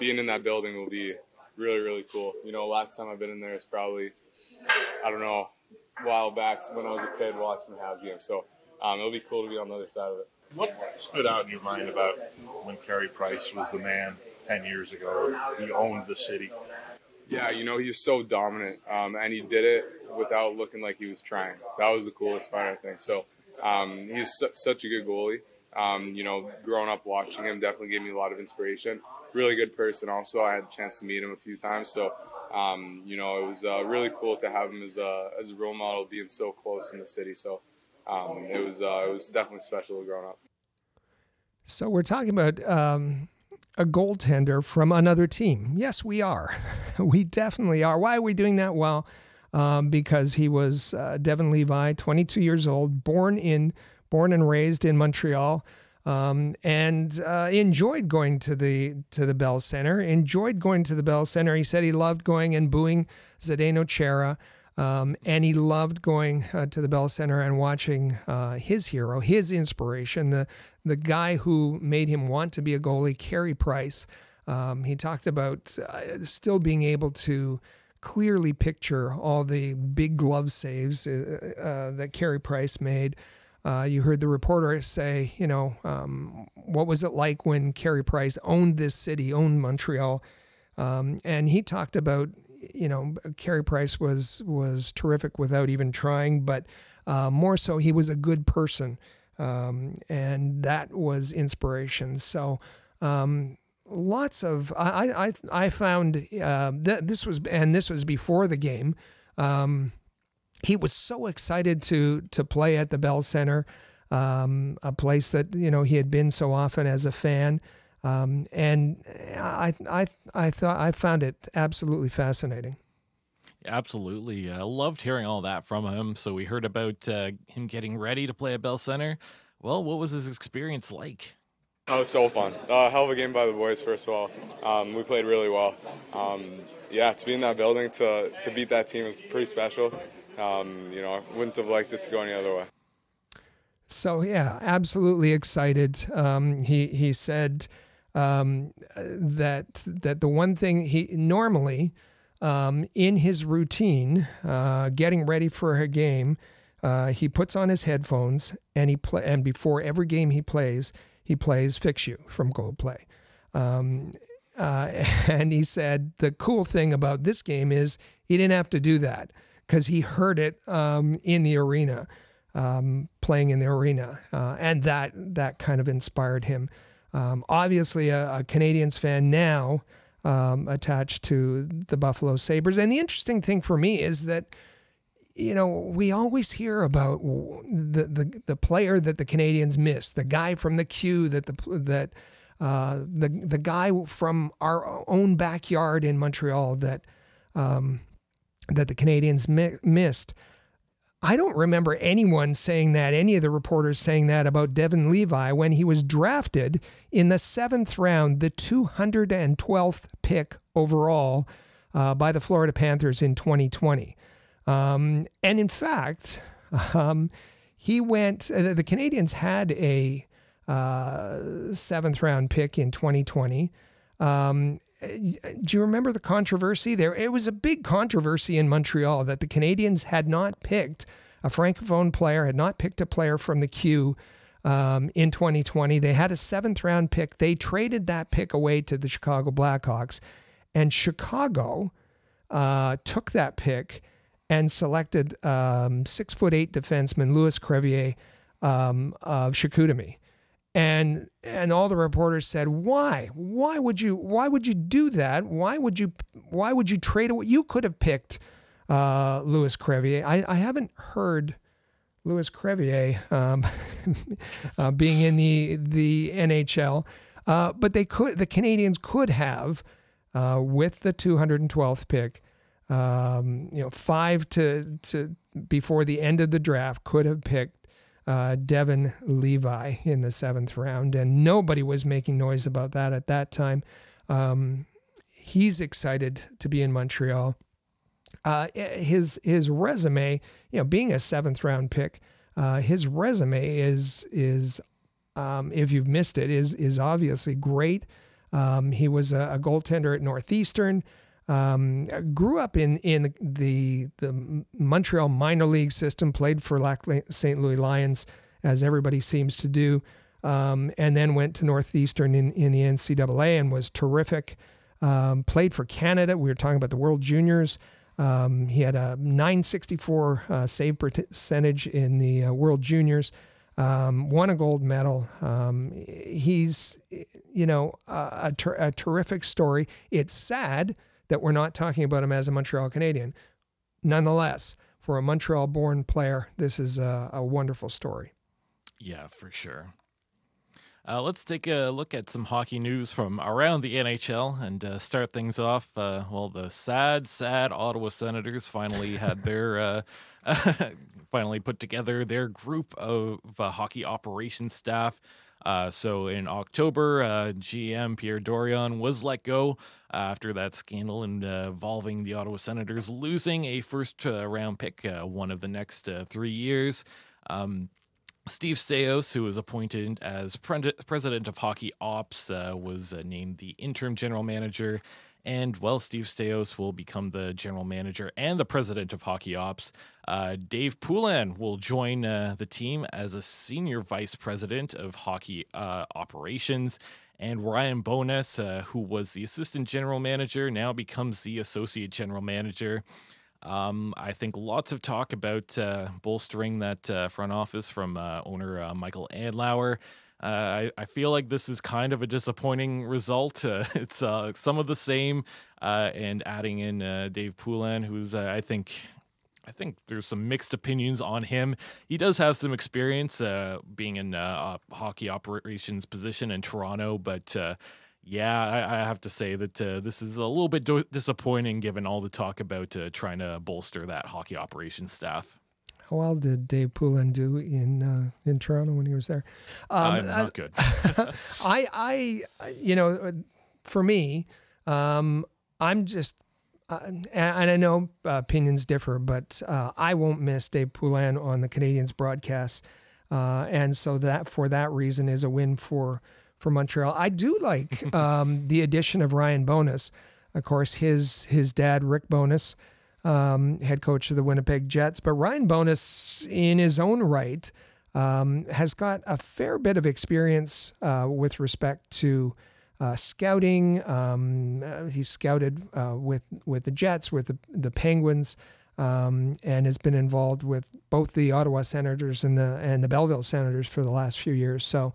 being in that building will be really, really cool. You know, last time I've been in there is probably, I don't know, a while back when I was a kid watching the Habs game. So um, it'll be cool to be on the other side of it. What stood out in your mind about when Carey Price was the man 10 years ago? He owned the city. Yeah, you know, he was so dominant, um, and he did it without looking like he was trying. That was the coolest part, I think. So um, he's su- such a good goalie. Um, you know, growing up watching him definitely gave me a lot of inspiration. Really good person, also. I had a chance to meet him a few times, so um, you know, it was uh, really cool to have him as a as a role model, being so close in the city. So um, it was uh, it was definitely special growing up. So we're talking about um, a goaltender from another team. Yes, we are. *laughs* we definitely are. Why are we doing that? Well, um, because he was uh, Devon Levi, 22 years old, born in born and raised in Montreal. Um, and uh, enjoyed going to the to the Bell Center. Enjoyed going to the Bell Center. He said he loved going and booing Zdeno Chara. Um, and he loved going uh, to the Bell Center and watching uh, his hero, his inspiration, the the guy who made him want to be a goalie, Carey Price. Um, he talked about uh, still being able to clearly picture all the big glove saves uh, uh, that Carey Price made. Uh, you heard the reporter say, you know, um, what was it like when Carey Price owned this city, owned Montreal? Um, and he talked about you know, Carey Price was was terrific without even trying, but uh, more so, he was a good person, um, and that was inspiration. So. Um, lots of I I I found uh, that this was and this was before the game. Um, he was so excited to to play at the Bell Center, um, a place that you know he had been so often as a fan. Um, and I, I, I thought I found it absolutely fascinating. Absolutely. I uh, loved hearing all that from him. So we heard about uh, him getting ready to play at Bell Center. Well, what was his experience like? That was so fun. Uh, hell of a game by the boys, first of all. Um, we played really well. Um, yeah, to be in that building, to, to beat that team is pretty special. Um, you know, I wouldn't have liked it to go any other way. So, yeah, absolutely excited. Um, he, he said, um, that that the one thing he normally um, in his routine, uh, getting ready for a game, uh, he puts on his headphones and he play and before every game he plays, he plays "Fix You" from Coldplay. Um, uh, *laughs* and he said the cool thing about this game is he didn't have to do that because he heard it um, in the arena, um, playing in the arena, uh, and that that kind of inspired him. Um, obviously, a, a, Canadiens fan now um, attached to the Buffalo Sabres. And the interesting thing for me is that, you know, we always hear about the, the, the player that the Canadiens missed, the guy from the Q that the, that, uh, the, the guy from our own backyard in Montreal that, um, that the Canadiens mi- missed. I don't remember anyone saying that, any of the reporters saying that about Devon Levi when he was drafted in the seventh round, the 212th pick overall uh, by the Florida Panthers in 2020. Um, and in fact, um, he went, uh, the Canadiens had a uh, seventh round pick in 2020. Um, do you remember the controversy there? It was a big controversy in Montreal that the Canadiens had not picked a francophone player, had not picked a player from the Q um, in 2020. They had a seventh round pick. They traded that pick away to the Chicago Blackhawks, and Chicago uh, took that pick and selected um, six foot eight defenseman Louis Crevier um, of Chicoutimi and and all the reporters said why? Why would you why would you do that? Why would you why would you trade away? You could have picked uh, Louis Crevier. I, I haven't heard Louis Crevier um, *laughs* uh, being in the the NHL uh, but they could the Canadiens could have uh, with the 212th pick um, you know five to to before the end of the draft could have picked uh, Devon Levi in the seventh round, and nobody was making noise about that at that time. Um, he's excited to be in Montreal. Uh, his his resume, you know, being a seventh round pick, uh, his resume is is um, if you've missed it, is is obviously great. Um, he was a, a, goaltender at Northeastern. Um, grew up in in the the Montreal minor league system. Played for Lac St. Louis Lions, as everybody seems to do, um, and then went to Northeastern in in the NCAA and was terrific. Um, played for Canada. We were talking about the World Juniors. Um, he had a 964 uh, save percentage in the uh, World Juniors. Um, won a gold medal. Um, he's, you know, a, a, ter- a, terrific story. It's sad that we're not talking about him as a Montreal Canadien. Nonetheless, for a Montreal born player, this is a, a wonderful story. Yeah, for sure. Uh, let's take a look at some hockey news from around the NHL and uh, start things off. Uh, well, the sad, sad Ottawa Senators finally had their uh, *laughs* finally put together their group of uh, hockey operations staff uh, so in October, uh, GM Pierre Dorion was let go after that scandal involving the Ottawa Senators losing a first uh, round pick uh, one of the next uh, three years. Um, Steve Staios, who was appointed as pre- president of hockey ops, was named the interim general manager. And well, Steve Staios will become the general manager and the president of Hockey Ops. Uh, Dave Poulin will join uh, the team as a senior vice president of hockey uh, operations. And Ryan Bowness, uh, who was the assistant general manager, now becomes the associate general manager. Um, I think lots of talk about uh, bolstering that uh, front office from owner Michael Andlauer. Uh, I, I feel like this is kind of a disappointing result. Uh, *laughs* it's uh, some of the same, uh, and adding in uh, Dave Poulin, who's uh, I think I think there's some mixed opinions on him. He does have some experience being in a hockey operations position in Toronto, but. Yeah, I, I, have to say that this is a little bit do- disappointing given all the talk about trying to bolster that hockey operations staff. How well did Dave Poulin do in uh, in Toronto when he was there? Um, uh, not good. *laughs* I, I, you know, for me, um, I'm just, uh, and I know opinions differ, but uh, I won't miss Dave Poulin on the Canadiens broadcast, uh, and so that for that reason is a win for for Montreal. I do like *laughs* um, the addition of Ryan Bowness, Of course, his his dad Rick Bowness um, head coach of the Winnipeg Jets. But Ryan Bowness, in his own right, um, has got a fair bit of experience uh, with respect to uh, scouting. Um, uh, he's scouted uh, with with the Jets, with the, the Penguins, um, and has been involved with both the Ottawa Senators and the and the Belleville Senators for the last few years. So.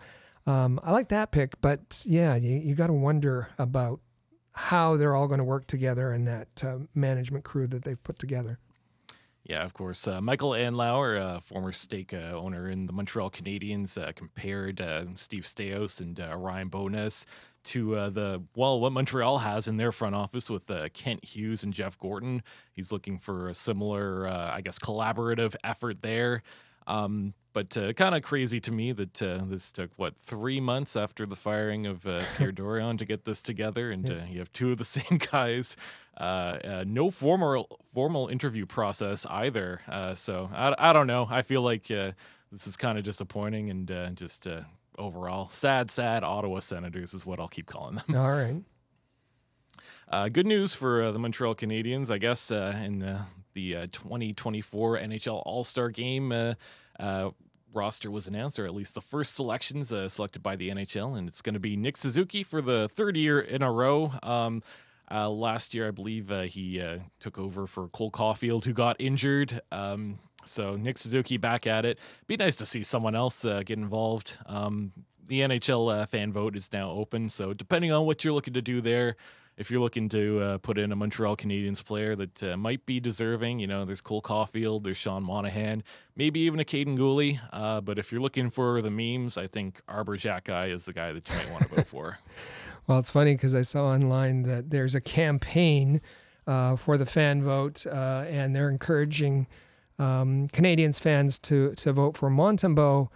Um, I like that pick, but yeah, you, you got to wonder about how they're all going to work together and that uh, management crew that they've put together. Yeah, of course. Uh, Michael Andlauer, uh, former stake uh, owner in the Montreal Canadiens, uh, compared uh, Steve Staios and uh, Ryan Bowness to the well, what Montreal has in their front office with Kent Hughes and Jeff Gorton. He's looking for a similar, I guess, collaborative effort there. Um, but uh, kind of crazy to me that uh, this took what three months after the firing of uh, Pierre Dorion to get this together, and uh, you have two of the *laughs* same guys. Uh, uh, no formal formal interview process either. Uh, so I, I don't know. I feel like uh, this is kind of disappointing and uh, just uh, overall sad, sad Ottawa Senators is what I'll keep calling them. All right. Uh, good news for uh, the Montreal Canadiens, I guess, uh, in uh, the uh, 2024 NHL All Star Game. Uh, roster was announced, or at least the first selections uh, selected by the NHL, and it's going to be Nick Suzuki for the third year in a row. Um, uh, last year, I believe uh, he uh, took over for Cole Caulfield, who got injured. Um, so Nick Suzuki back at it. Be nice to see someone else uh, get involved. Um, the NHL uh, fan vote is now open, so depending on what you're looking to do there, if you're looking to uh, put in a Montreal Canadiens player that uh, might be deserving, you know, there's Cole Caulfield, there's Sean Monahan, maybe even a Kaiden Guhle. Uh, but if you're looking for the memes, I think Arber Xhekaj is the guy that you might want to vote for. *laughs* Well, it's funny because I saw online that there's a campaign uh, for the fan vote, uh, and they're encouraging um, Canadiens fans to to vote for Montembeault,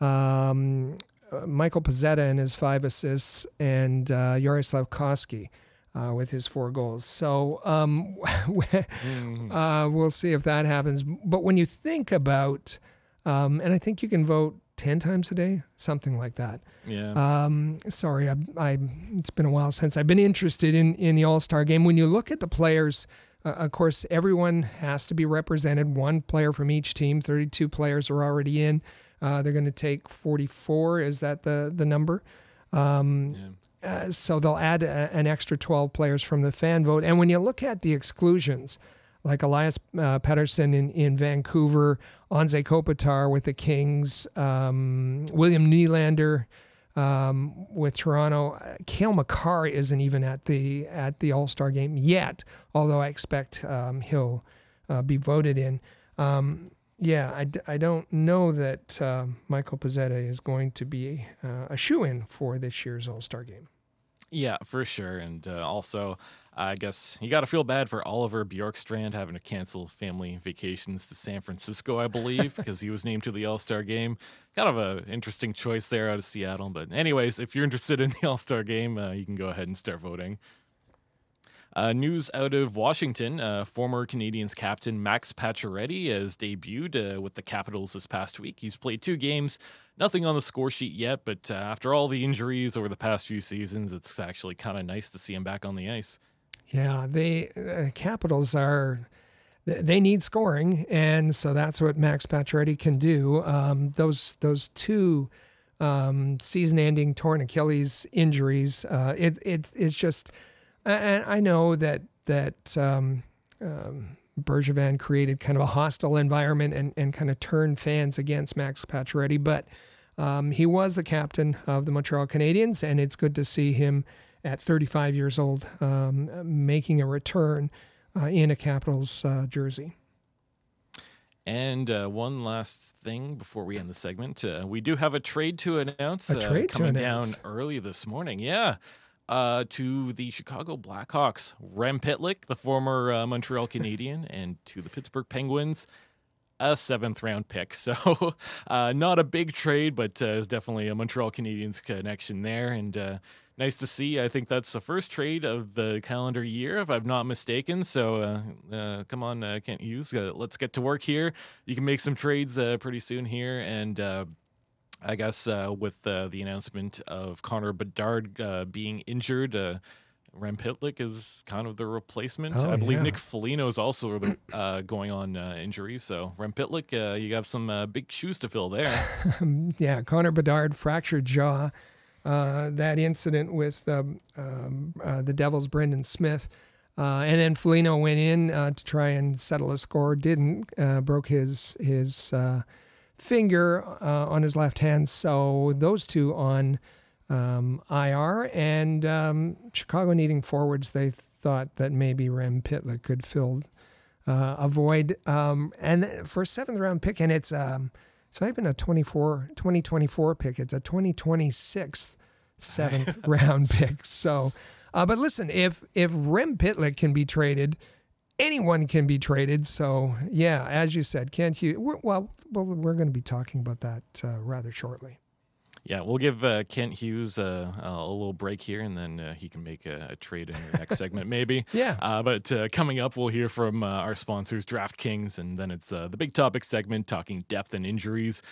um, uh, Michael Pezzetta and his five assists, and uh, Juraj Slafkovsky. Uh, with his four goals. So um, *laughs* uh, we'll see if that happens. But when you think about, um, and I think you can vote 10 times a day, something like that. Yeah. Um, sorry, I, I, it's been a while since I've been interested in, in the All Star game. When you look at the players, uh, of course, everyone has to be represented. One player from each team. 32 players are already in. Uh, they're going to take 44. Is that the the number? Um, yeah. Uh, so they'll add a, an extra 12 players from the fan vote. And when you look at the exclusions, like Elias uh, in, in Vancouver, Anze Kopitar with the Kings, um, William Nylander um, with Toronto. Uh, Cale Makar isn't even at the at the All Star game yet, although I expect um, he'll uh, be voted in. Um, yeah, I, d- I don't know that uh, Michael Pezzetta is going to be uh, a shoe in for this year's All Star game. Yeah, for sure. And uh, also, I guess you got to feel bad for Oliver Bjorkstrand having to cancel family vacations to San Francisco, I believe, *laughs* because he was named to the All Star game. Kind of an interesting choice there out of Seattle. But, anyways, if you're interested in the All Star game, uh, you can go ahead and start voting. Uh, news out of Washington uh, former Canadiens captain Max Pacioretty has debuted uh, with the Capitals this past week. He's played two games, nothing on the score sheet yet, but uh, after all the injuries over the past few seasons, it's actually kind of nice to see him back on the ice. Yeah, the uh, Capitals are they need scoring, and so that's what Max Pacioretty can do. Um, those those two um, season-ending torn Achilles injuries, uh, it, it it's just, and I know that that um, um, Bergevin created kind of a hostile environment and and kind of turned fans against Max Pacioretty, but um, he was the captain of the Montreal Canadiens, and it's good to see him at 35 years old um, making a return uh, in a Capitals uh, jersey. And uh, one last thing before we end the segment, uh, we do have a trade to announce. A trade to coming announce. down early this morning. Yeah, uh, to the Chicago Blackhawks, Rem Pitlick, the former uh, Montreal *laughs* Canadien, and to the Pittsburgh Penguins, a seventh round pick. *laughs* So uh, not a big trade, but uh, it's definitely a Montreal Canadiens connection there, and. Uh, Nice to see. I think that's the first trade of the calendar year, if I'm not mistaken. So, uh, uh, come on, uh, Kent Hughes, uh, let's get to work here. You can make some trades uh, pretty soon here, and uh, I guess uh, with uh, the announcement of Connor Bedard uh, being injured, uh, Rem Pitlick is kind of the replacement. Oh, I believe yeah. Nick Foligno is also uh, *clears throat* going on uh, injury. So Rem Pitlick, uh, you have some uh, big shoes to fill there. *laughs* Yeah, Connor Bedard fractured jaw. Uh, that incident with um, um, uh, the Devils' Brendan Smith. Uh, and then Foligno went in uh, to try and settle a score. Didn't uh, broke his his uh, finger uh, on his left hand. So those two on um, IR and um, Chicago needing forwards. They thought that maybe Rem Pitlick could fill uh, a void. Um, and for a seventh round pick, and it's um, it's not even a 24, 2024 pick. It's a 2026 seventh *laughs* round pick. So, uh, but listen, if if Rem Pitlick can be traded, anyone can be traded. So yeah, as you said, Kent Hughes. Well, well, we're going to be talking about that uh, rather shortly. Yeah, we'll give uh, Kent Hughes uh, a little break here, and then uh, he can make a, a, trade in the next segment, *laughs* maybe. Yeah. Uh, but uh, coming up, we'll hear from uh, our sponsors, DraftKings, and then it's the big topic segment talking depth and injuries.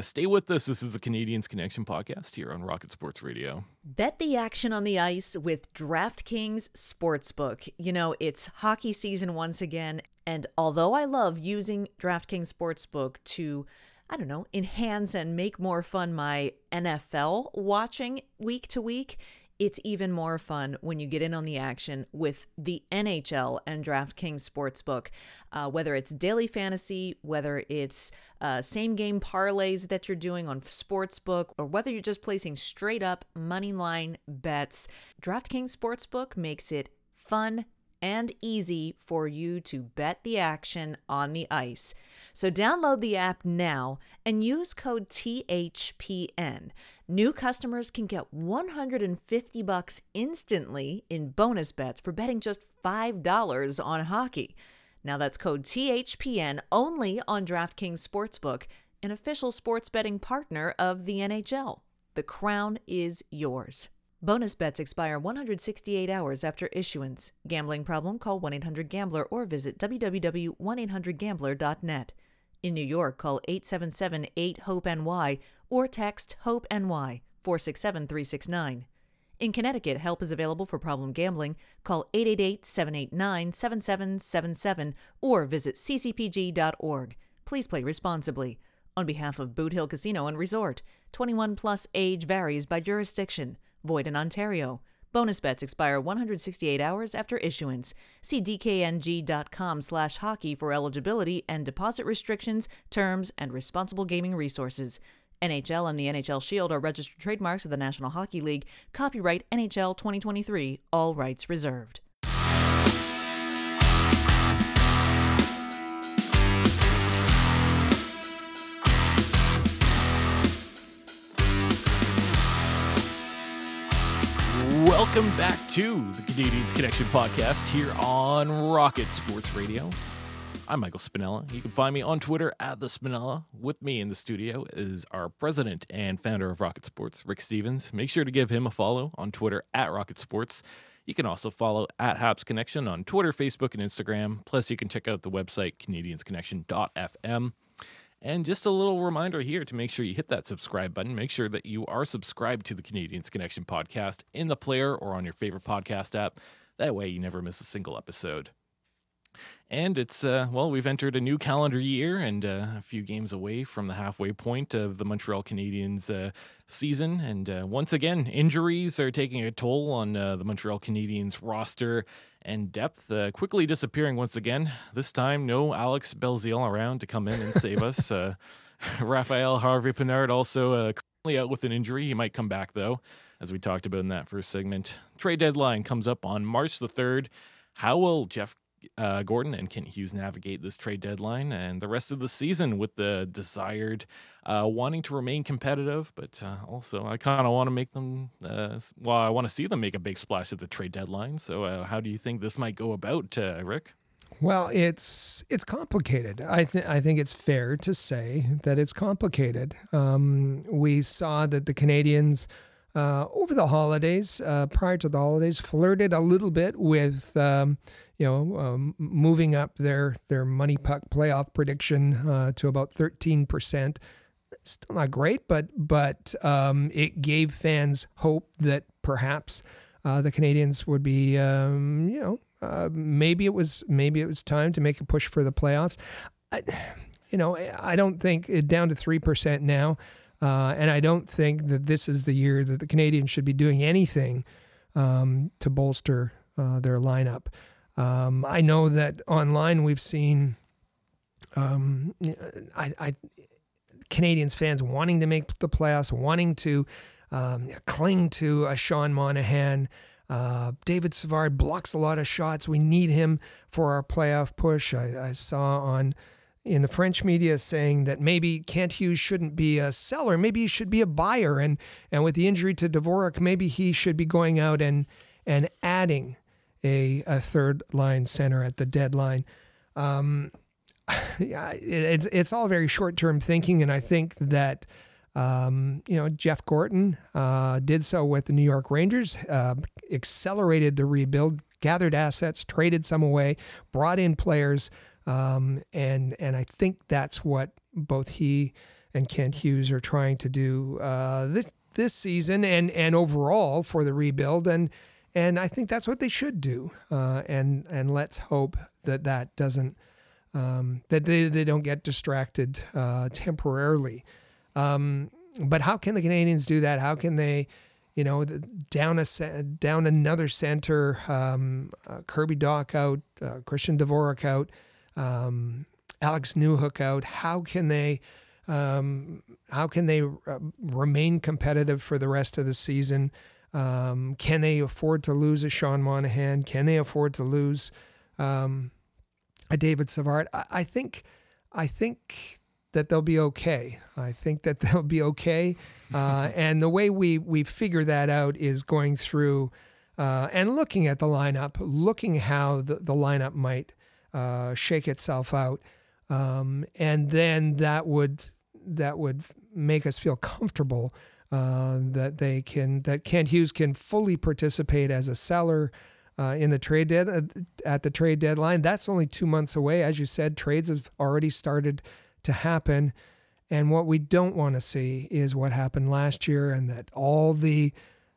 stay with us. This is the Canadiens Connection podcast here on Rocket Sports Radio. Bet the action on the ice with DraftKings Sportsbook. You know, it's hockey season once again, and although I love using DraftKings Sportsbook to I don't know, enhance and make more fun my NFL watching week to week, it's even more fun when you get in on the action with the NHL and DraftKings Sportsbook. Uh, whether it's daily fantasy, whether it's uh, same game parlays that you're doing on Sportsbook, or whether you're just placing straight up money line bets, DraftKings Sportsbook makes it fun and easy for you to bet the action on the ice. So download the app now and use code THPN. New customers can get 150 bucks instantly in bonus bets for betting just $5 on hockey. Now that's code THPN only on DraftKings Sportsbook, an official sports betting partner of the NHL. The crown is yours. Bonus bets expire 168 hours after issuance. Gambling problem? Call 1 800 Gambler or visit www.1800Gambler.net. In New York, call 877 8 HOPE NY or text HOPE NY 467 369. In Connecticut, help is available for problem gambling. Call 888 789 7777 or visit ccpg.org. Please play responsibly. On behalf of Boot Hill Casino and Resort, 21 plus age varies by jurisdiction, void in Ontario. Bonus bets expire 168 hours after issuance. See dkng.com slash hockey for eligibility and deposit restrictions, terms, and responsible gaming resources. NHL and the NHL Shield are registered trademarks of the National Hockey League. Copyright NHL 2023, all rights reserved. Welcome back to the Canadiens Connection podcast here on Rocket Sports Radio. I'm Michael Spinella. You can find me on Twitter at the Spinella. With me in the studio is our president and founder of Rocket Sports, Rick Stephens. Make sure to give him a follow on Twitter at Rocket Sports. You can also follow at Habs Connection on Twitter, Facebook, and Instagram. Plus, you can check out the website canadiensconnection.fm. And just a little reminder here to make sure you hit that subscribe button. Make sure that you are subscribed to the Canadiens Connection podcast in the player or on your favorite podcast app. That way, you never miss a single episode. And it's, uh, well, we've entered a new calendar year and uh, a few games away from the halfway point of the Montreal Canadiens uh, season. And uh, once again, injuries are taking a toll on uh, the Montreal Canadiens roster and depth, uh, quickly disappearing once again. This time, no Alex Belzile around to come in and save us. *laughs* Raphael Harvey Pinard also currently out with an injury. He might come back, though, as we talked about in that first segment. Trade deadline comes up on March the 3rd. How will Jeff uh, Gorton and Kent Hughes navigate this trade deadline and the rest of the season with the desired uh, wanting to remain competitive, but uh, also I kind of want to make them. Uh, well, I want to see them make a big splash at the trade deadline. So, uh, how do you think this might go about, uh, Rick? Well, it's it's complicated. I think I think it's fair to say that it's complicated. Um, we saw that the Canadiens. Uh, over the holidays, uh, prior to the holidays, flirted a little bit with um, you know, um, moving up their their MoneyPuck playoff prediction uh, to about thirteen percent. Still not great, but but um, it gave fans hope that perhaps uh, the Canadiens would be, um, you know, uh, maybe it was maybe it was time to make a push for the playoffs. I, you know, I don't think down to three percent now, uh, and I don't think that this is the year that the Canadiens should be doing anything um, to bolster uh, their lineup. Um, I know that online we've seen um, I, I, Canadiens fans wanting to make the playoffs, wanting to um, cling to a Sean Monahan. Uh, David Savard blocks a lot of shots. We need him for our playoff push. I, I, saw on in the French media saying that maybe Kent Hughes shouldn't be a seller, maybe he should be a buyer, and and with the injury to Dvorak, maybe he should be going out and and adding a, a third line center at the deadline. Um, *laughs* it's it's all very short term thinking, and I think that um, you know Jeff Gorton uh, did so with the New York Rangers, uh, accelerated the rebuild, gathered assets, traded some away, brought in players, um, and and I think that's what both he and Kent Hughes are trying to do uh, this this season and and overall for the rebuild and. And I think that's what they should do, uh, and and let's hope that that doesn't um, that they, they don't get distracted uh, temporarily. Um, but how can the Canadiens do that? How can they, you know, down a down another center, um, uh, Kirby Dach out, uh, Christian Dvorak out, um, Alex Newhook out? How can they? Um, how can they uh, remain competitive for the rest of the season? Um, can they afford to lose a Sean Monahan? Can they afford to lose um, a David Savard. I, I think, I think that they'll be okay. I think that *laughs* they'll be okay. Uh, *laughs* and the way we we figure that out is going through uh, and looking at the lineup, looking how the, the lineup might uh, shake itself out, um, and then that would that would make us feel comfortable uh, that they can that Kent Hughes can fully participate as a seller uh, in the trade dead uh, at the trade deadline. That's only two months away, as you said. Trades have already started to happen, and what we don't want to see is what happened last year, and that all the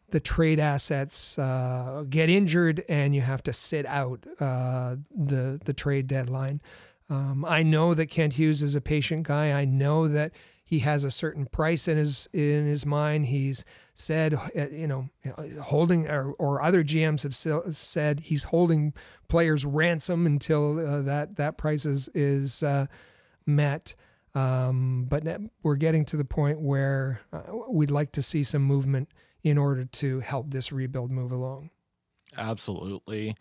the trade assets uh, get injured, and you have to sit out uh, the the trade deadline. Um, I know that Kent Hughes is a patient guy. I know that he has a certain price in his in his mind. He's said, uh, you know, holding or, or other GMs have said he's holding players ransom until uh, that that price is is uh, met. Um, but we're getting to the point where uh, we'd like to see some movement in order to help this rebuild move along. Absolutely.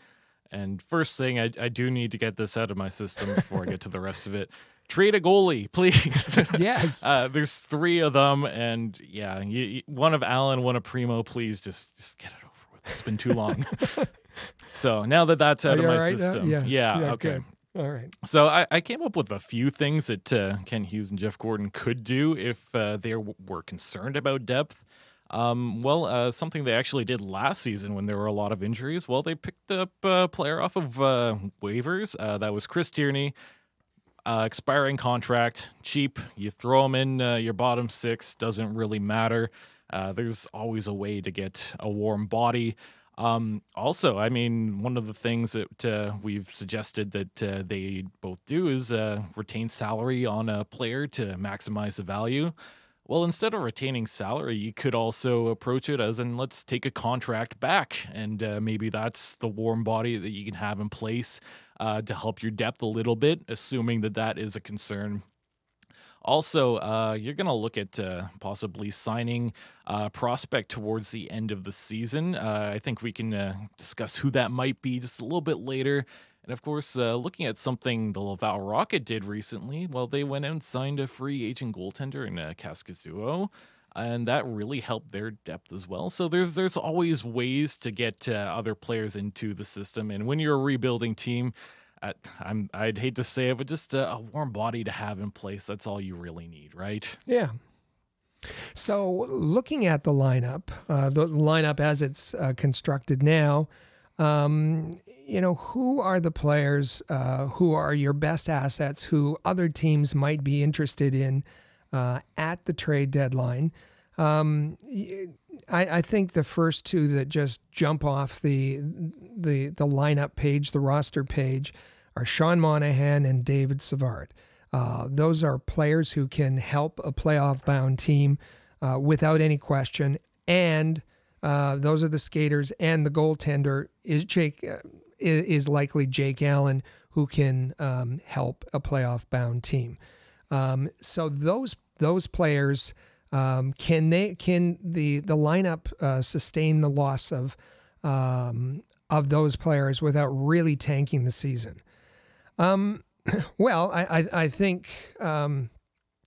And first thing, I, I do need to get this out of my system before I get to the rest of it *laughs* trade a goalie, *laughs* please. yes. Uh, there's three of them, and yeah, you, you, one of Allen, one of Primeau. Please just just get it over with. It's been too long. *laughs* so now that that's out of my right system, yeah. yeah, yeah, okay. Good. All right. So I, I, came up with a few things that uh, Kent Hughes and Jeff Gorton could do if uh, they were concerned about depth. Um, well, uh, something they actually did last season when there were a lot of injuries. Well, they picked up a player off of uh, waivers. Uh, that was Chris Tierney. Uh, expiring contract, cheap. You throw him in uh, your bottom six, doesn't really matter. Uh, there's always a way to get a warm body. Um, also, I mean, one of the things that we've suggested that they both do is retain salary on a player to maximize the value. Well, instead of retaining salary, you could also approach it as in let's take a contract back. And uh, maybe that's the warm body that you can have in place uh, to help your depth a little bit, assuming that that is a concern. Also, uh, you're going to look at uh, possibly signing a prospect towards the end of the season. Uh, I think we can uh, discuss who that might be just a little bit later. And of course, uh, looking at something the Laval Rocket did recently, well, they went and signed a free agent goaltender in uh, Kaskisuo, and that really helped their depth as well. So there's there's always ways to get uh, other players into the system, and when you're a rebuilding team, at, I'm I'd hate to say it, but just a, a warm body to have in place. That's all you really need, right? Yeah. So looking at the lineup, uh, the lineup as it's uh, constructed now. Um, you know, who are the players uh, who are your best assets who other teams might be interested in uh, at the trade deadline? Um, I, I, think the first two that just jump off the the the lineup page, the roster page, are Sean Monahan and David Savard. Uh, those are players who can help a playoff bound team uh, without any question, and uh, those are the skaters, and the goaltender is Jake uh, is likely Jake Allen, who can um, help a playoff bound team. Um, so those those players um, can they can the the lineup uh, sustain the loss of um, of those players without really tanking the season? Um, *clears throat* well, I I, I think um,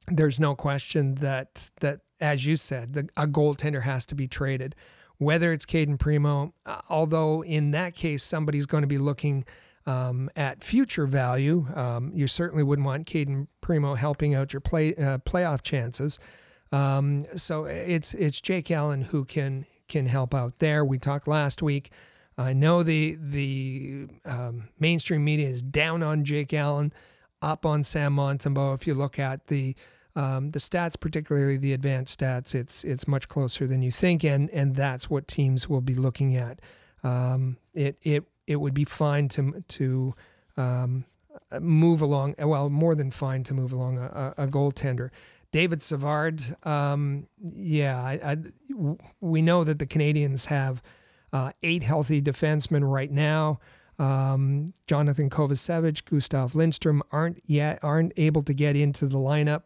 there's no question that that as you said, the, a goaltender has to be traded whether it's Cayden Primeau, uh, although in that case, somebody's going to be looking um, at future value. Um, you certainly wouldn't want Cayden Primeau helping out your play uh, playoff chances. Um, so it's it's Jake Allen who can can help out there. We talked last week. I know the the um, mainstream media is down on Jake Allen, up on Sam Montembeault. If you look at the um, the stats, particularly the advanced stats, it's it's much closer than you think, and and that's what teams will be looking at. Um, it it it would be fine to to um, move along. Well, more than fine to move along a, a, goaltender. David Savard, um, yeah, I, I, we know that the Canadiens have uh, eight healthy defensemen right now. Um, Jonathan Kovacevic, Gustav Lindstrom aren't yet aren't able to get into the lineup.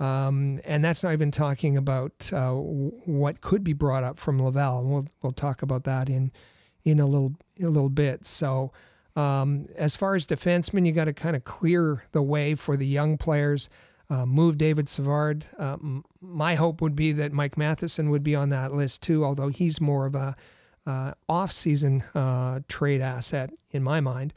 Um, and that's not even talking about uh, what could be brought up from Laval. And we'll we'll talk about that in in a little in a little bit. So um, as far as defensemen, you got to kind of clear the way for the young players. Uh, move David Savard. Uh, my hope would be that Mike Matheson would be on that list too, although he's more of a uh, off-season uh, trade asset in my mind.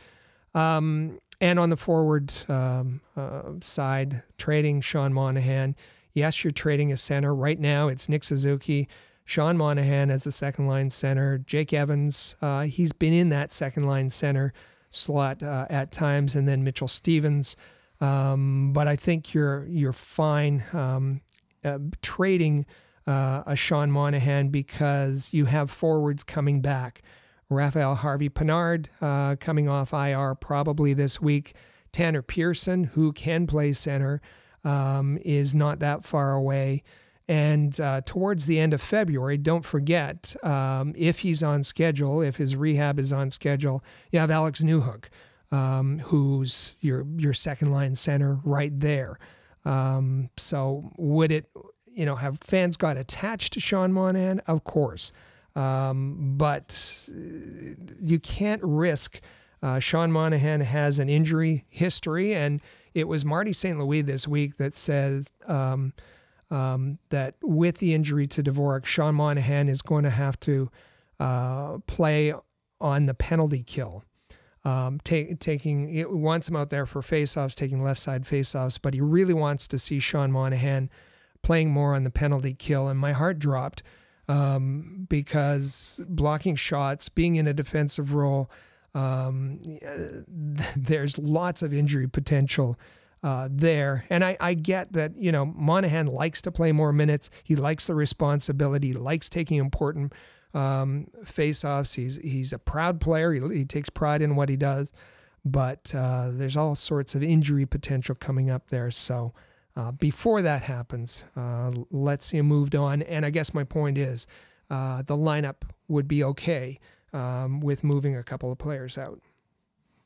Um, and on the forward um, uh, side, trading Sean Monahan. Yes, you're trading a center. Right now, it's Nick Suzuki, Sean Monahan as the second line center, Jake Evans. Uh, he's been in that second line center slot uh, at times, and then Mitchell Stevens. Um, but I think you're you're fine um, uh, trading uh, a Sean Monahan because you have forwards coming back. Raphael Harvey Pinard uh, coming off IR probably this week. Tanner Pearson, who can play center, um, is not that far away. And uh, towards the end of February, don't forget, um, if he's on schedule, if his rehab is on schedule, you have Alex Newhook, um, who's your your second line center right there. Um, so would it, you know, have fans got attached to Sean Monahan? Of course. Um, but you can't risk. Uh, Sean Monahan has an injury history, and it was Marty St. Louis this week that said um, um, that with the injury to Dvorak, Sean Monahan is going to have to uh, play on the penalty kill. Um, take, taking it wants him out there for faceoffs, taking left side faceoffs, but he really wants to see Sean Monahan playing more on the penalty kill. And my heart dropped um, because blocking shots, being in a defensive role, um, *laughs* there's lots of injury potential uh, there. And I, I get that, you know, Monahan likes to play more minutes. He likes the responsibility, likes taking important um, face-offs. He's, he's a proud player. He, he takes pride in what he does. But uh, there's all sorts of injury potential coming up there. So, uh, before that happens, uh, let's see him moved on. And I guess my point is uh, the lineup would be okay um, with moving a couple of players out.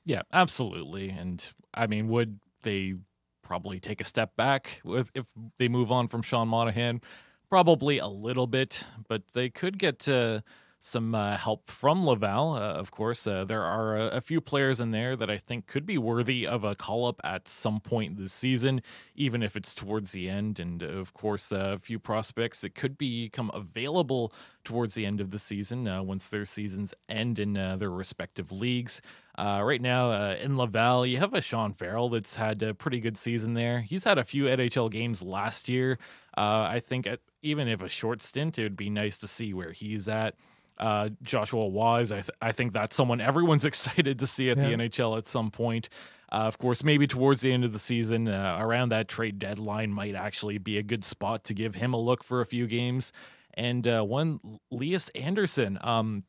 Yeah, absolutely. And I mean, would they probably take a step back with, if they move on from Sean Monahan? Probably a little bit, but they could get to some uh, help from Laval. Uh, of course, uh, there are a, a, few players in there that I think could be worthy of a call up at some point this season, even if it's towards the end. And of course, uh, a few prospects that could become available towards the end of the season uh, once their seasons end in uh, their respective leagues. right now in Laval, you have a Sean Farrell that's had a pretty good season there. He's had a few NHL games last year. I think at, even if a short stint, it would be nice to see where he's at. Uh, Joshua Wise, I, th- I think that's someone everyone's *laughs* excited to see at yeah. the NHL at some point. Uh, of course, maybe towards the end of the season, uh, around that trade deadline, might actually be a good spot to give him a look for a few games. And uh, one, Lias Andersson. Um,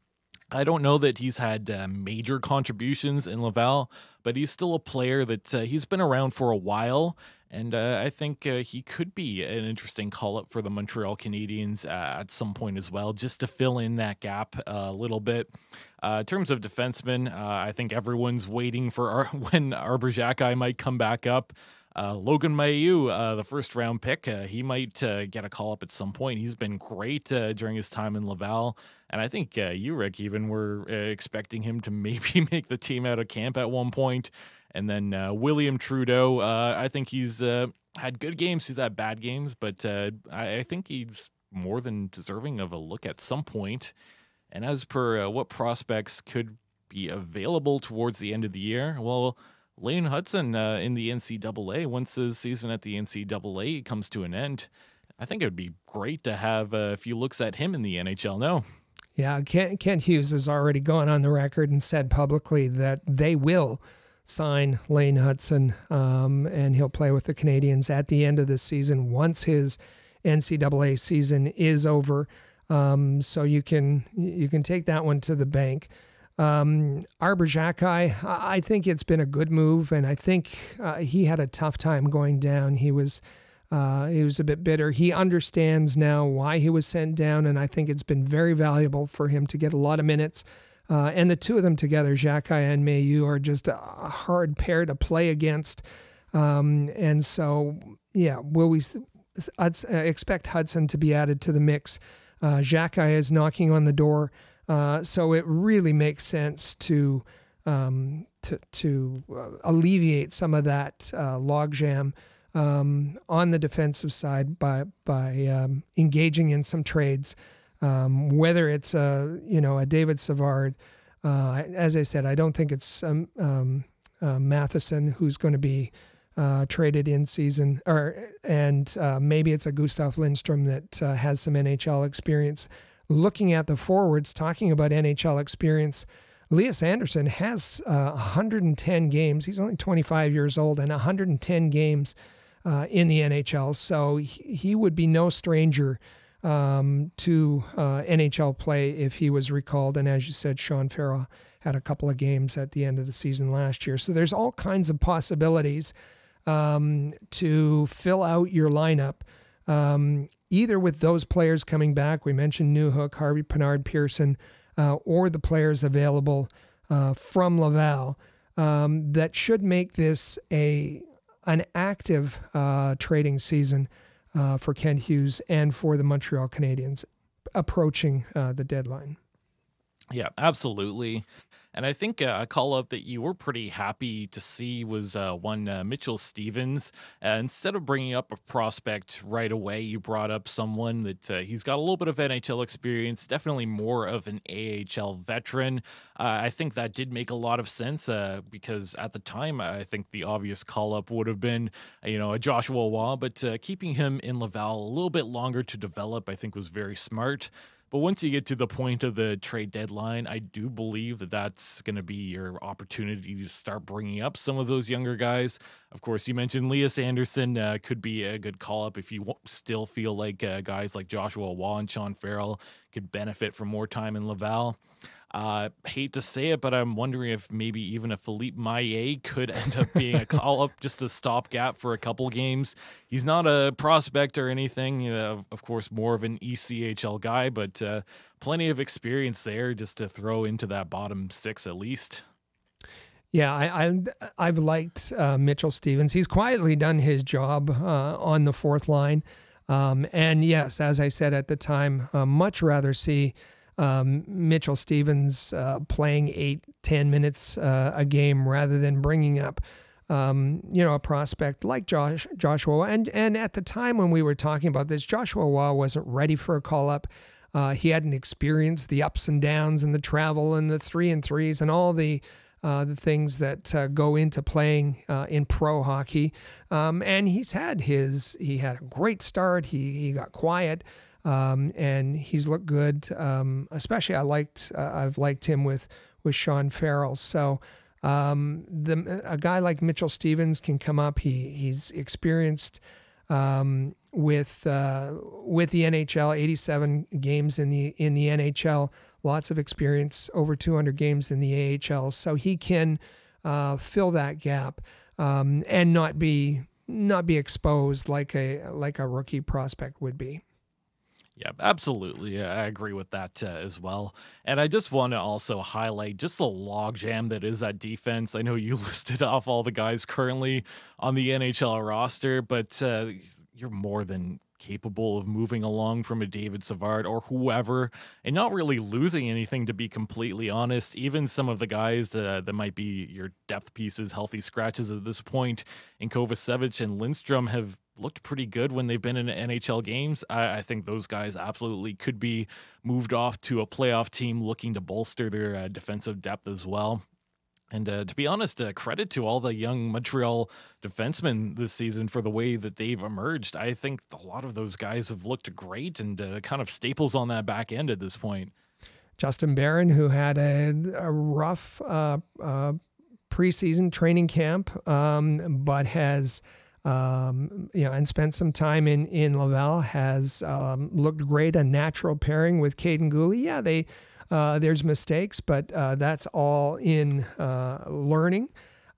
I don't know that he's had uh, major contributions in Laval, but he's still a player that uh, he's been around for a while and uh, I think uh, he could be an interesting call up for the Montreal Canadiens uh, at some point as well, just to fill in that gap a little bit. Uh, in terms of defensemen, uh, I think everyone's waiting for *laughs* when Arber Xhekaj might come back up. Uh, Logan Mailloux, the first round pick, he might get a call up at some point. He's been great during his time in Laval. And I think you, Rick, even were expecting him to *laughs* maybe make the team out of camp at one point. And then uh, William Trudeau, uh, I think he's uh, had good games. He's had bad games, but uh, I, I, think he's more than deserving of a look at some point. And as per uh, what prospects could be available towards the end of the year, well, Lane Hutson in the NCAA, once his season at the NCAA comes to an end, I think it would be great to have a few looks at him in the NHL No. Yeah, Kent, Kent Hughes has already gone on the record and said publicly that they will sign Lane Hutson, um, and he'll play with the Canadiens at the end of the season once his NCAA season is over. Um, so you can you can take that one to the bank. Um, Arber Xhekaj, I think it's been a good move, and I think uh, he had a tough time going down. He was uh, he was a bit bitter. He understands now why he was sent down, and I think it's been very valuable for him to get a lot of minutes. Uh, and the two of them together, Xhekaj and Mailloux, are just a hard pair to play against. Um, and so, yeah, will we I'd expect Hutson to be added to the mix? Uh, Xhekaj is knocking on the door, uh, so it really makes sense to um, to to uh, alleviate some of that uh, logjam um, on the defensive side by by um, engaging in some trades, um, whether it's a you know a David Savard. Uh, as I said, I don't think it's um, um, uh, Matheson who's going to be uh, traded in season, or and uh, maybe it's a Gustav Lindstrom that uh, has some NHL experience. Looking at the forwards, talking about NHL experience. Lias Andersson has 110 uh, games. He's only 25 years old and 110 games uh, in the NHL. So he, he, would be no stranger um, to uh, NHL play if he was recalled. And as you said, Sean Farrell had a couple of games at the end of the season last year. So there's all kinds of possibilities um, to fill out your lineup. Um, either with those players coming back, we mentioned Newhook, Harvey Pinard, Pearson, uh, or the players available uh, from Laval, um, that should make this a an active uh, trading season uh, for Kent Hughes and for the Montreal Canadiens approaching uh, the deadline. Yeah, absolutely. And I think uh, a call up that you were pretty happy to see was uh, one uh, Mitchell Stevens. Uh, instead of bringing up a prospect right away, you brought up someone that uh, he's got a little bit of NHL experience, definitely more of an AHL veteran. I think that did make a lot of sense because at the time, I think the obvious call up would have been, you know, a Joshua Roy, but keeping him in Laval a little bit longer to develop, I think was very smart. But once you get to the point of the trade deadline, I do believe that that's going to be your opportunity to start bringing up some of those younger guys. Of course, you mentioned Lias Andersson uh, could be a good call up if you still feel like uh, guys like Joshua Roy and Sean Farrell could benefit from more time in Laval. Uh, hate to say it, but I'm wondering if maybe even a Philippe Maillet could end up being a call up, just a stopgap for a couple games. He's not a prospect or anything, you know, of course, more of an ECHL guy, but uh, plenty of experience there just to throw into that bottom six at least. Yeah, I, I have liked uh, Mitchell Stevens. He's quietly done his job uh, on the fourth line, um, and yes, as I said at the time, uh, much rather see um, Mitchell Stevens uh, playing eight, ten minutes uh, a game rather than bringing up, um, you know, a prospect like Josh Joshua. And and at the time when we were talking about this, Joshua Roy wasn't ready for a call up. Uh, he hadn't experienced the ups and downs and the travel and the three and threes and all the uh, the things that uh, go into playing uh, in pro hockey. Um, and he's had his he had a great start. He he got quiet. Um, and he's looked good. Um, especially, I liked uh, I've liked him with with Sean Farrell. So um, the a guy like Mitchell Stevens can come up. He he's experienced um, with uh, with the NHL, 87 games in the in the NHL, lots of experience, over 200 games in the AHL. So he can uh, fill that gap um, and not be not be exposed like a like a rookie prospect would be. Yeah, absolutely. I agree with that uh, as well. And I just want to also highlight just the logjam that is that defense. I know you *laughs* listed off all the guys currently on the NHL roster, but uh, you're more than capable of moving along from a David Savard or whoever and not really losing anything, to be completely honest. Even some of the guys uh, that might be your depth pieces, healthy scratches at this and in Kovacevic and Lindstrom have looked pretty good when they've been in NHL games. I, I, think those guys absolutely could be moved off to a playoff team looking to bolster their uh, defensive depth as well. And uh, to be honest, uh, credit to all the young Montreal defensemen this season for the way that they've emerged. I think a lot of those guys have looked great and uh, kind of staples on that back end at this point. Justin Barron, who had a, a rough uh, uh, preseason training camp, um, but has um, you know, and spent some time in in Laval, has um, looked great. A natural pairing with Kaiden Guhle. Yeah, they uh, there's mistakes, but uh, that's all in uh, learning.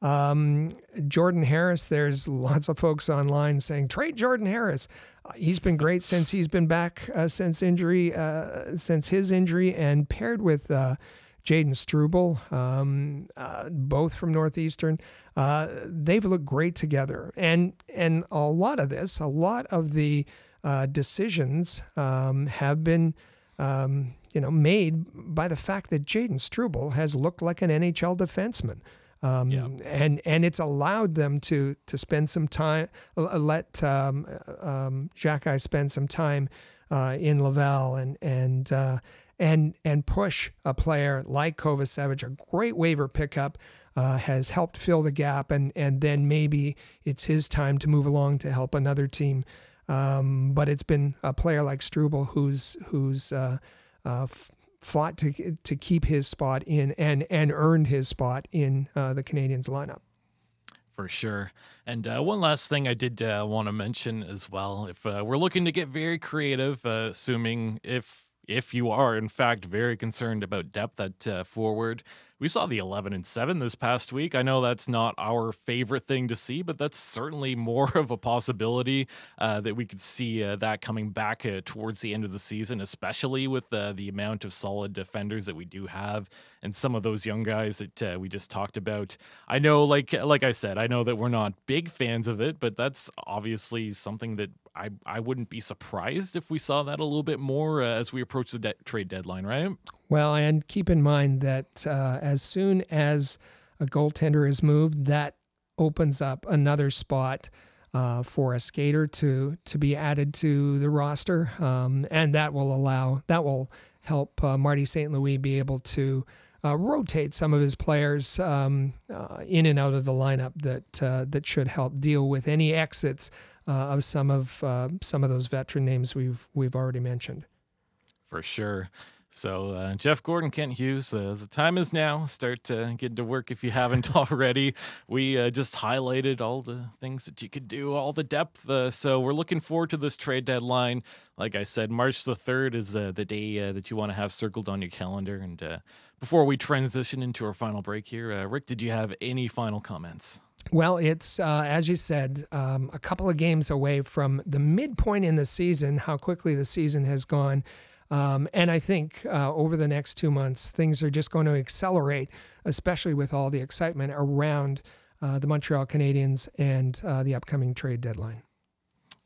Um, Jordan Harris, there's lots of folks online saying trade Jordan Harris. Uh, he's been great since he's been back uh, since injury, uh, since his injury, and paired with Jayden Struble, um, both from Northeastern. they've looked great together, and and a lot of this, a lot of the decisions um, have been. Um, you know, made by the fact that Jayden Struble has looked like an NHL defenseman. Um, yeah. and and it's allowed them to to spend some time, let um, um, Xhekaj spend some time uh, in Laval and and uh, and and push a player like Kovacevic, a great waiver pickup, uh, has helped fill the gap, and and then maybe it's his time to move along to help another team. Um, but it's been a player like Struble who's who's uh, uh, fought to to keep his spot in and and earned his spot in uh, the Canadiens lineup. For sure. And uh, one last thing I did uh, want to mention as well. If we're looking to get very creative, assuming if if you are in fact very concerned about depth at uh, forward, we saw the 11 and 7 this past week. I know that's not our favorite thing to see, but that's certainly *laughs* more of a possibility uh, that we could see uh, that coming back uh, towards the end of the season, especially with uh, the amount of solid defenders that we do have and some of those young guys that uh, we just talked about. I know, like like I said, I know that we're not big fans of it, but that's obviously something that I I wouldn't be surprised if we saw that a little bit more uh, as we approach the de- trade deadline, right? Well, and keep in mind that uh, as soon as a goaltender is moved, that opens up another spot uh, for a skater to to be added to the roster, um, and that will allow that will help uh, Marty St. Louis be able to. Uh, rotate some of his players um, uh, in and out of the lineup that uh, that should help deal with any exits of some of some of those veteran names we've we've already mentioned. For sure. So, uh, Jeff Gorton, Kent Hughes, uh, the time is now. Start uh, getting to work if you haven't *laughs* already. We uh, just highlighted all the things that you could do, all the depth. Uh, so, we're looking forward to this trade deadline. Like I said, March the 3rd is uh, the day that you want to have circled on your calendar. And before we transition into our final break here, Rick, did you have any final comments? Well, it's, as you said, um, a couple of games away from the midpoint in the season, how quickly the season has gone. Um, and I think uh, over the next two months, things are just going to accelerate, especially with all the excitement around uh, the Montreal Canadiens and uh, the upcoming trade deadline.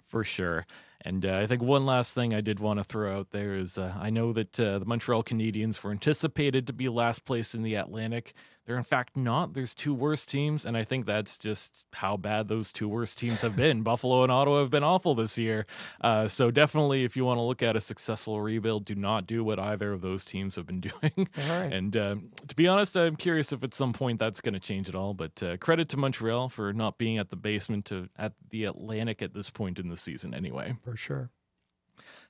For sure. And uh, I think one last thing I did want to throw out there is uh, I know that uh, the Montreal Canadiens were anticipated to be last place in the Atlantic. They're in fact not. There's two worst teams, and I think that's just how bad those two worst teams have been. Buffalo and Ottawa have been awful this year. Uh, so definitely, if you want to look at a successful rebuild, do not do what either of those teams have been *laughs* doing. And uh, to be honest, I'm curious if at some point that's going to change at all. But uh, credit to Montreal for not being at the basement to at the Atlantic at this point in the season, anyway. For sure.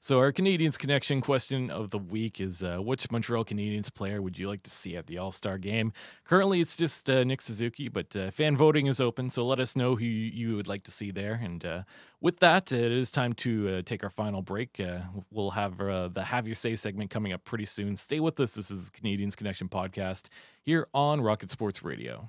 So our Canadiens connection question of the week is: uh, Which Montreal Canadiens player would you like to see at the All Star Game? Currently, it's just uh, Nick Suzuki, but uh, fan voting is open, so let us know who you would like to see there. And uh, with that, it is time to uh, take our final break. Uh, we'll have the Have Your Say segment coming up pretty soon. Stay with us. This is Canadiens Connection podcast here on Rocket Sports Radio.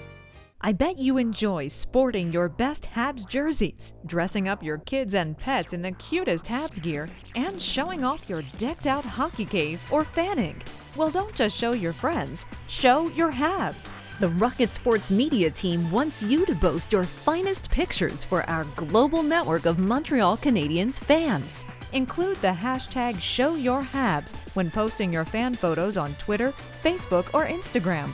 I bet you enjoy sporting your best Habs jerseys, dressing up your kids and pets in the cutest Habs gear, and showing off your decked out hockey cave or fanning. Well, don't just show your friends, show your Habs. The Rocket Sports Media team wants you to boast your finest pictures for our global network of Montreal Canadiens fans. Include the hashtag ShowYourHabs when posting your fan photos on Twitter, Facebook, or Instagram.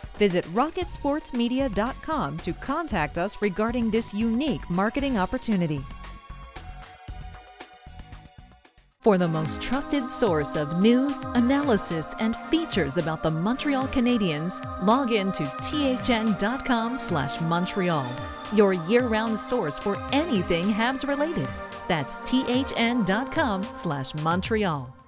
Visit rocketsportsmedia.com to contact us regarding this unique marketing opportunity. For the most trusted source of news, analysis, and features about the Montreal Canadiens, log in to thn.com slash Montreal, your year-round source for anything Habs related. That's thn.com/montreal.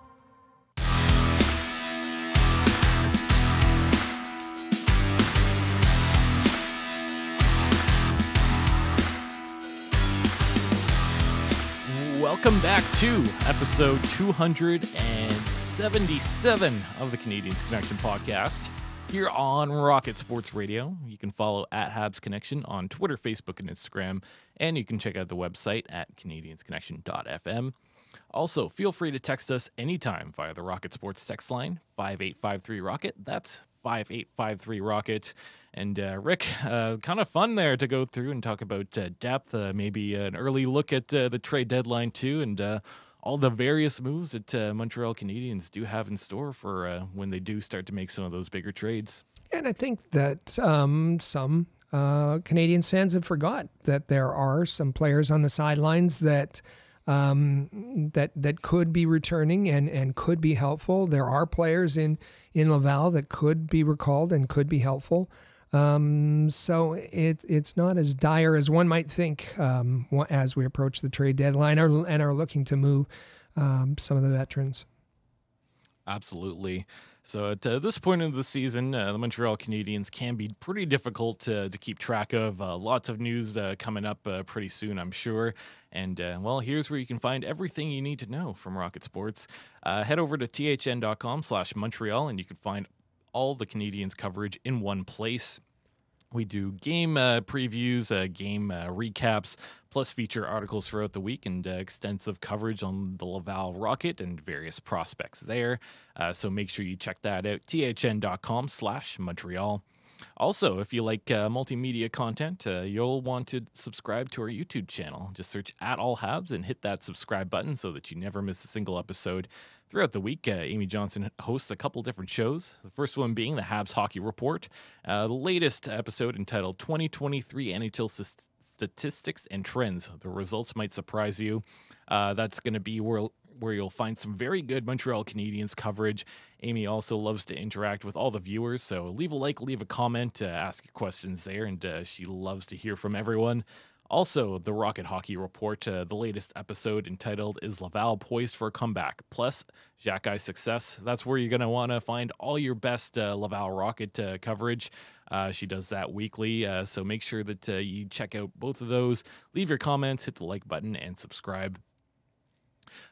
Welcome back to episode 277 of the Canadiens Connection podcast here on Rocket Sports Radio. You can follow at Habs Connection on Twitter, Facebook, and Instagram, and you can check out the website at canadiensconnection.fm. Also, feel free to text us anytime via the Rocket Sports text line 5853 Rocket. That's 5853 Rocket. And uh, Rick, *laughs* uh, kind of fun there to go through and talk about uh, depth, uh, maybe an early look at uh, the trade deadline too, and uh, all the various moves that Montreal Canadiens do have in store for when they do start to make some of those bigger trades. And I think that um, some Canadiens fans have forgot that there are some players on the sidelines that. Um, that that could be returning and, and could be helpful. There are players in in Laval that could be recalled and could be helpful. Um, so it, it's not as dire as one might think um, as we approach the trade deadline or, and are looking to move um, some of the veterans. Absolutely. So at uh, this point of the season, uh, the Montreal Canadiens can be pretty difficult to, to keep track of. Uh, lots of news uh, coming up uh, pretty soon, I'm sure. And uh, well, here's where you can find everything you need to know from Rocket Sports. head over to thn.com/montreal, and you can find all the Canadiens coverage in one place. We do game uh, previews, uh, game uh, recaps, plus feature articles throughout the week and uh, extensive coverage on the Laval Rocket and various prospects there. Uh, so make sure you check that out, thn.com slash Montreal. Also, if you like uh, multimedia content, uh, you'll want to subscribe to our YouTube channel. Just search at All Habs and hit that subscribe button so that you never miss a single episode. Throughout the week, uh, Amy Johnson hosts a couple different shows. The first one being the Habs Hockey Report, uh, the latest episode entitled 2023 NHL Statistics and Trends. The results might surprise you. Uh, that's going to be where where you'll find some very good Montreal Canadiens coverage. Amy also loves to interact with all the viewers, so leave a like, leave a comment, uh, ask questions there, and uh, she loves to hear from everyone. Also, the Rocket Hockey Report, uh, the latest episode entitled Is Laval Poised for a Comeback? Plus, Xhekaj Success. That's where you're going to want to find all your best uh, Laval Rocket uh, coverage. Uh, she does that weekly, uh, so make sure that uh, you check out both of those. Leave your comments, hit the like button, and subscribe.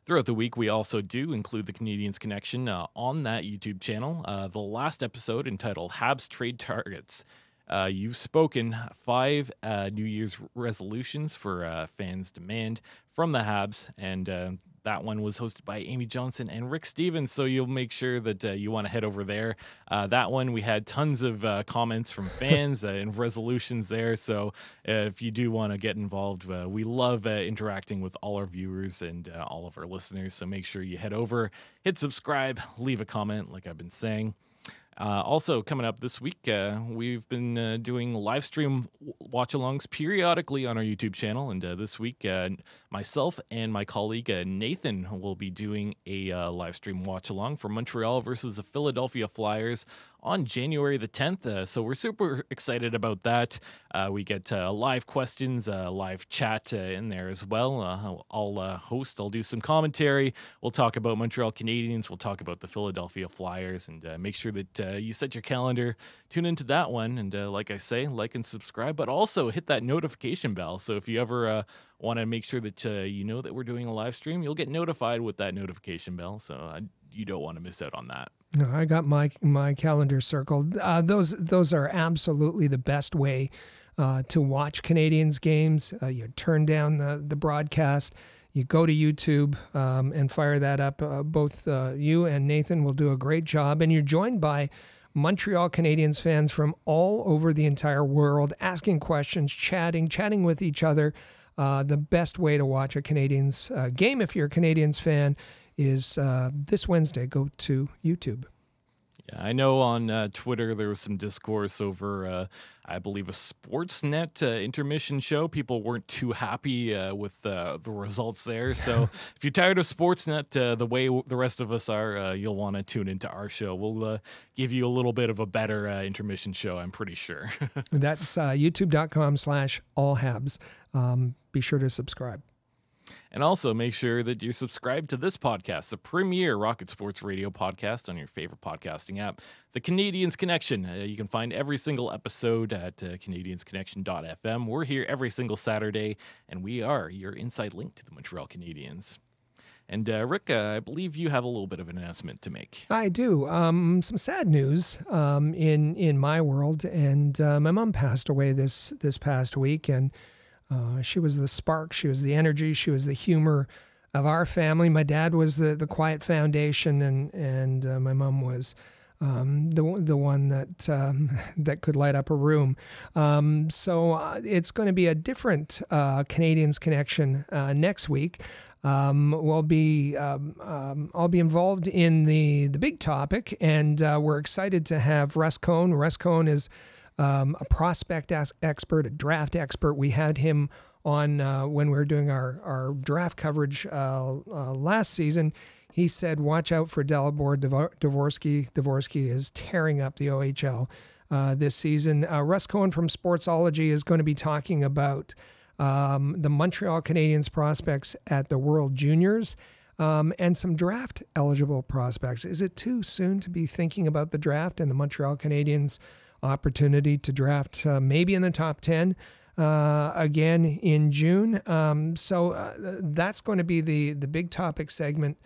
Throughout the week, we also do include the Canadiens Connection uh, on that YouTube channel. Uh, the last episode entitled Habs Trade Targets. Uh, you've spoken five uh, New Year's resolutions for uh, fans' demand from the Habs, and uh, that one was hosted by Amy Johnson and Rick Stephens. So you'll make sure that uh, you want to head over there. Uh, that one, we had tons of uh, comments from *laughs* fans uh, and resolutions there. So uh, if you do want to get involved, uh, we love interacting with all our viewers and all of our listeners. So make sure you head over, hit subscribe, leave a comment, like I've been saying. Uh, also, coming up this week, uh, we've been uh, doing live stream watch alongs periodically on our YouTube channel. And uh, this week, uh, myself and my colleague uh, Nathan will be doing a live stream watch along for Montreal versus the Philadelphia Flyers on January the 10th. Uh, so we're super excited about that. Uh, we get uh, live questions, uh, live chat uh, in there as well. I'll host, I'll do some commentary. We'll talk about Montreal Canadiens, we'll talk about the Philadelphia Flyers, and make sure that you set your calendar, tune into that one. And like I say, like and subscribe, but also hit that notification bell. So if you ever want to make sure that you know that we're doing a live stream, you'll get notified with that notification bell. So you don't want to miss out on that. I got my my calendar circled. Uh, those those are absolutely the best way uh, to watch Canadiens games. Uh, you turn down the, the broadcast, you go to YouTube um, and fire that up. Uh, both uh, you and Nathan will do a great job, and you're joined by Montreal Canadiens fans from all over the entire world, asking questions, chatting, chatting with each other. Uh, the best way to watch a Canadiens game if you're a Canadiens fan is uh, this Wednesday. Go to YouTube. Yeah, I know on uh, Twitter there was some discourse over, uh, I believe, a Sportsnet uh, intermission show. People weren't too happy uh, with uh, the results there. *laughs* So if you're tired of Sportsnet uh, the way the rest of us are, you'll want to tune into our show. We'll give you a little bit of a better intermission show, I'm pretty sure. *laughs* That's youtube.com slash allhabs. Um, be sure to subscribe. And also make sure that you're subscribed to this podcast, the premier Rocket Sports Radio podcast on your favorite podcasting app, The Canadiens Connection. Uh, you can find every single episode at uh, CanadiensConnection.fm. We're here every single Saturday, and we are your inside link to the Montreal Canadiens. And uh, Rick, uh, I believe you have a little bit of an announcement to make. I do. Um, some sad news um, in in my world, and uh, my mom passed away this this past week, and uh, she was the spark, she was the energy, she was the humor of our family. My dad was the, the quiet foundation, and and uh, my mom was um, the the one that um, *laughs* that could light up a room. Um, so uh, it's going to be a different uh, Canadiens connection uh, next week. Um, we'll be um, um, I'll be involved in the the big topic, and uh, we're excited to have Russ Cohen. Russ Cohen is um, a prospect expert, a draft expert. We had him on uh, when we were doing our, our draft coverage uh, uh, last season. He said, "Watch out for Dalibor Dvorsky. Dvorsky is tearing up the OHL uh, this season." Uh, Russ Cohen from Sportsology is going to be talking about um, the Montreal Canadiens prospects at the World Juniors. Um, and some draft eligible prospects. Is it too soon to be thinking about the draft and the Montreal Canadiens opportunity to draft uh, maybe in the top 10 uh, again in June. Um, so uh, that's going to be the, the big topic segment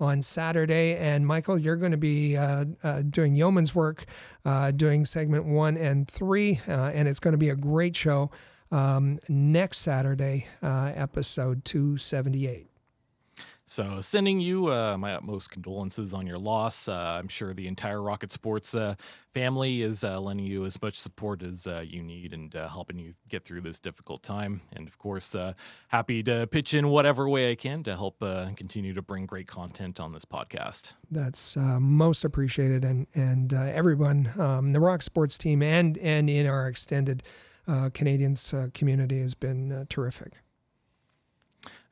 on Saturday. And Michael, you're going to be uh, uh, doing yeoman's work, uh, doing segment one and three. and it's going to be a great show um, next Saturday, episode 278. So, sending you uh, my utmost condolences on your loss. Uh, I'm sure the entire Rocket Sports uh, family is uh, lending you as much support as uh, you need and uh, helping you get through this difficult time. And of course, happy to pitch in whatever way I can to help continue to bring great content on this podcast. That's most appreciated, and and everyone, um, the Rock Sports team, and and in our extended Canadiens community has been terrific.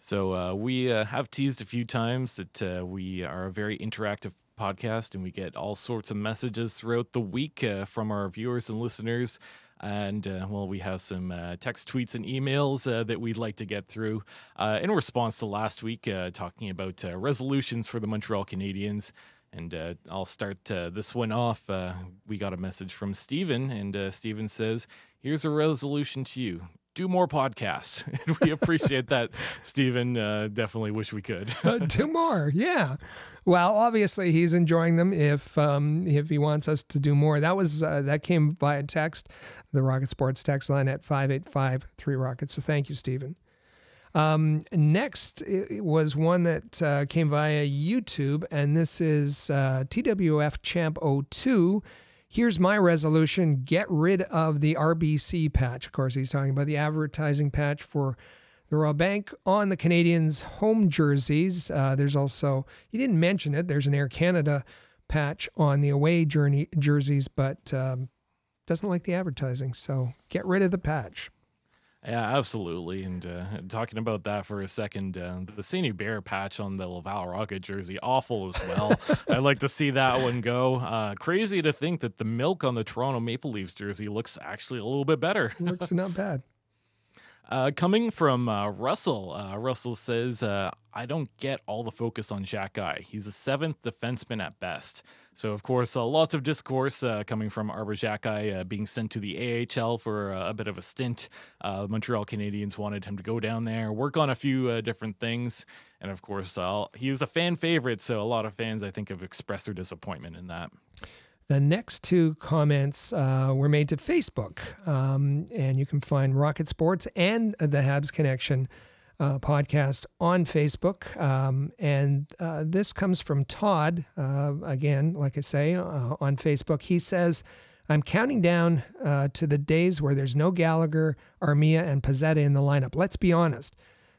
So uh, we uh, have teased a few times that uh, we are a very interactive podcast, and we get all sorts of messages throughout the week uh, from our viewers and listeners. And uh, well, we have some uh, text, tweets, and emails that we'd like to get through in response to last week talking about resolutions for the Montreal Canadiens. And uh, I'll start uh, this one off. Uh, we got a message from Steven, and Steven says, Here's a resolution to you do more podcasts. *laughs* and we appreciate that, Stephen. Uh, definitely wish we could. uh, do more, yeah. Well, obviously he's enjoying them. If um, if he wants us to do more, that was uh, that came via text, the Rocket Sports text line at five eight five three Rocket. So thank you, Stephen. Um, next was one that uh, came via YouTube, and this is uh, TWF Champ 02 Here's my resolution get rid of the RBC patch. Of course, he's talking about the advertising patch for the Royal Bank on the Canadiens' home jerseys. Uh, there's also, he didn't mention it, there's an Air Canada patch on the away journey jerseys, but um, doesn't like the advertising. So get rid of the patch. Yeah, absolutely. And uh, talking about that for a second, uh, the St. Bear patch on the Laval Rocket jersey, awful as well. *laughs* I'd like to see that one go. Uh, crazy to think that the milk on the Toronto Maple Leafs jersey looks actually a little bit better. Looks not bad. *laughs* Uh, coming from uh, Russell, uh, Russell says, uh, I don't get all the focus on Xhekaj. He's a seventh defenseman at best. So, of course, uh, lots of discourse uh, coming from Arber Xhekaj being sent to the AHL for a bit of a stint. Montreal Canadiens wanted him to go down there, work on a few different things. And, of course, he was a fan favorite. So, a lot of fans, I think, have expressed their disappointment in that. The next two comments uh, were made to Facebook, um, and you can find Rocket Sports and the Habs Connection uh, podcast on Facebook. Um, and uh, this comes from Todd, uh, again, like I say, uh, on Facebook. He says, I'm counting down uh, to the days where there's no Gallagher, Armia, and Pezzetta in the lineup. Let's be honest.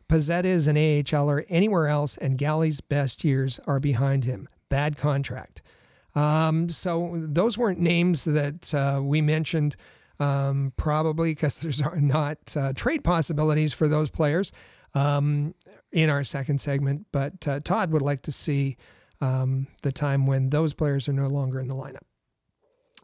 Pezzetta is an AHLer anywhere else, and Gally's best years are behind him. Bad contract. Um, so those weren't names that uh, we mentioned, um, probably because there's *laughs* not trade possibilities for those players um, in our second segment. But uh, Todd would like to see um, the time when those players are no longer in the lineup.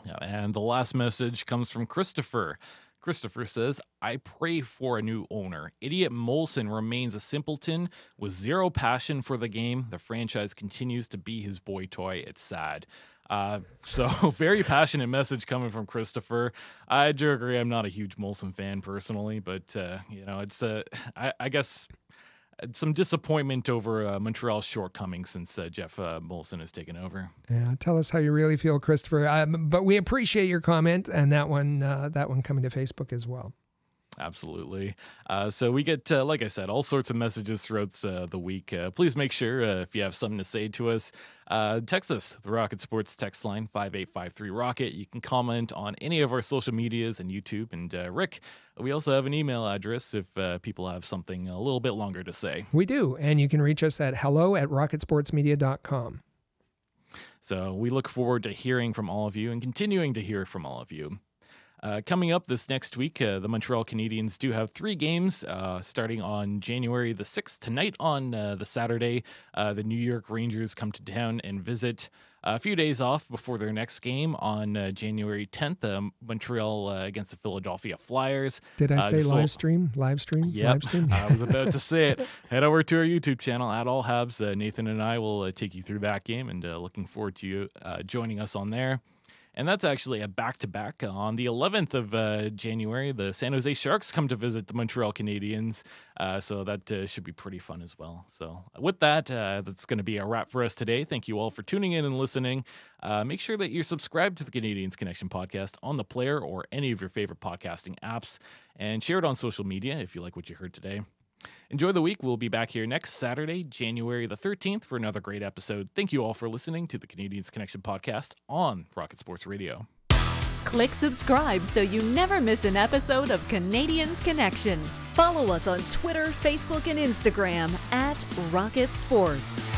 Yeah, and the last message comes from Christopher. Christopher says, I pray for a new owner. Idiot Molson remains a simpleton with zero passion for the game. The franchise continues to be his boy toy. It's sad. Uh, so *laughs* very passionate message coming from Christopher. I do agree. I'm not a huge Molson fan personally, but uh, you know, it's uh, I, I guess some disappointment over uh, Montreal's shortcomings since uh, Geoff uh, Molson has taken over. Yeah, tell us how you really feel, Christopher. Um, but we appreciate your comment and that one, uh, that one coming to Facebook as well. Absolutely. Uh, so we get, uh, like I said, all sorts of messages throughout uh, the week. Uh, please make sure uh, if you have something to say to us, uh, text us the Rocket Sports text line five eight five three Rocket. You can comment on any of our social medias and YouTube. And Rick, we also have an email address if people have something a little bit longer to say. We do, and you can reach us at hello at rocketsportsmedia.com. So we look forward to hearing from all of you and continuing to hear from all of you. Uh, coming up this next week, uh, the Montreal Canadiens do have three games uh, starting on January the 6th. Tonight on uh, the Saturday, uh, the New York Rangers come to town and visit. A few days off before their next game on uh, January 10th, Montreal against the Philadelphia Flyers. Did I say live little... stream? Live stream? Yep. Live stream? I was about to say it. *laughs* Head over to our YouTube channel at All Habs. Nathan and I will take you through that game and looking forward to you joining us on there. And that's actually a back to back. On the 11th of uh, January, the San Jose Sharks come to visit the Montreal Canadiens. Uh, so that uh, should be pretty fun as well. So, with that, uh, that's going to be a wrap for us today. Thank you all for tuning in and listening. Uh, make sure that you're subscribed to the Canadiens Connection podcast on the player or any of your favorite podcasting apps and share it on social media if you like what you heard today. Enjoy the week. We'll be back here next Saturday, January the 13th, for another great episode. Thank you all for listening to the Canadiens Connection podcast on Rocket Sports Radio. Click subscribe so you never miss an episode of Canadiens Connection. Follow us on Twitter, Facebook, and Instagram at Rocket Sports.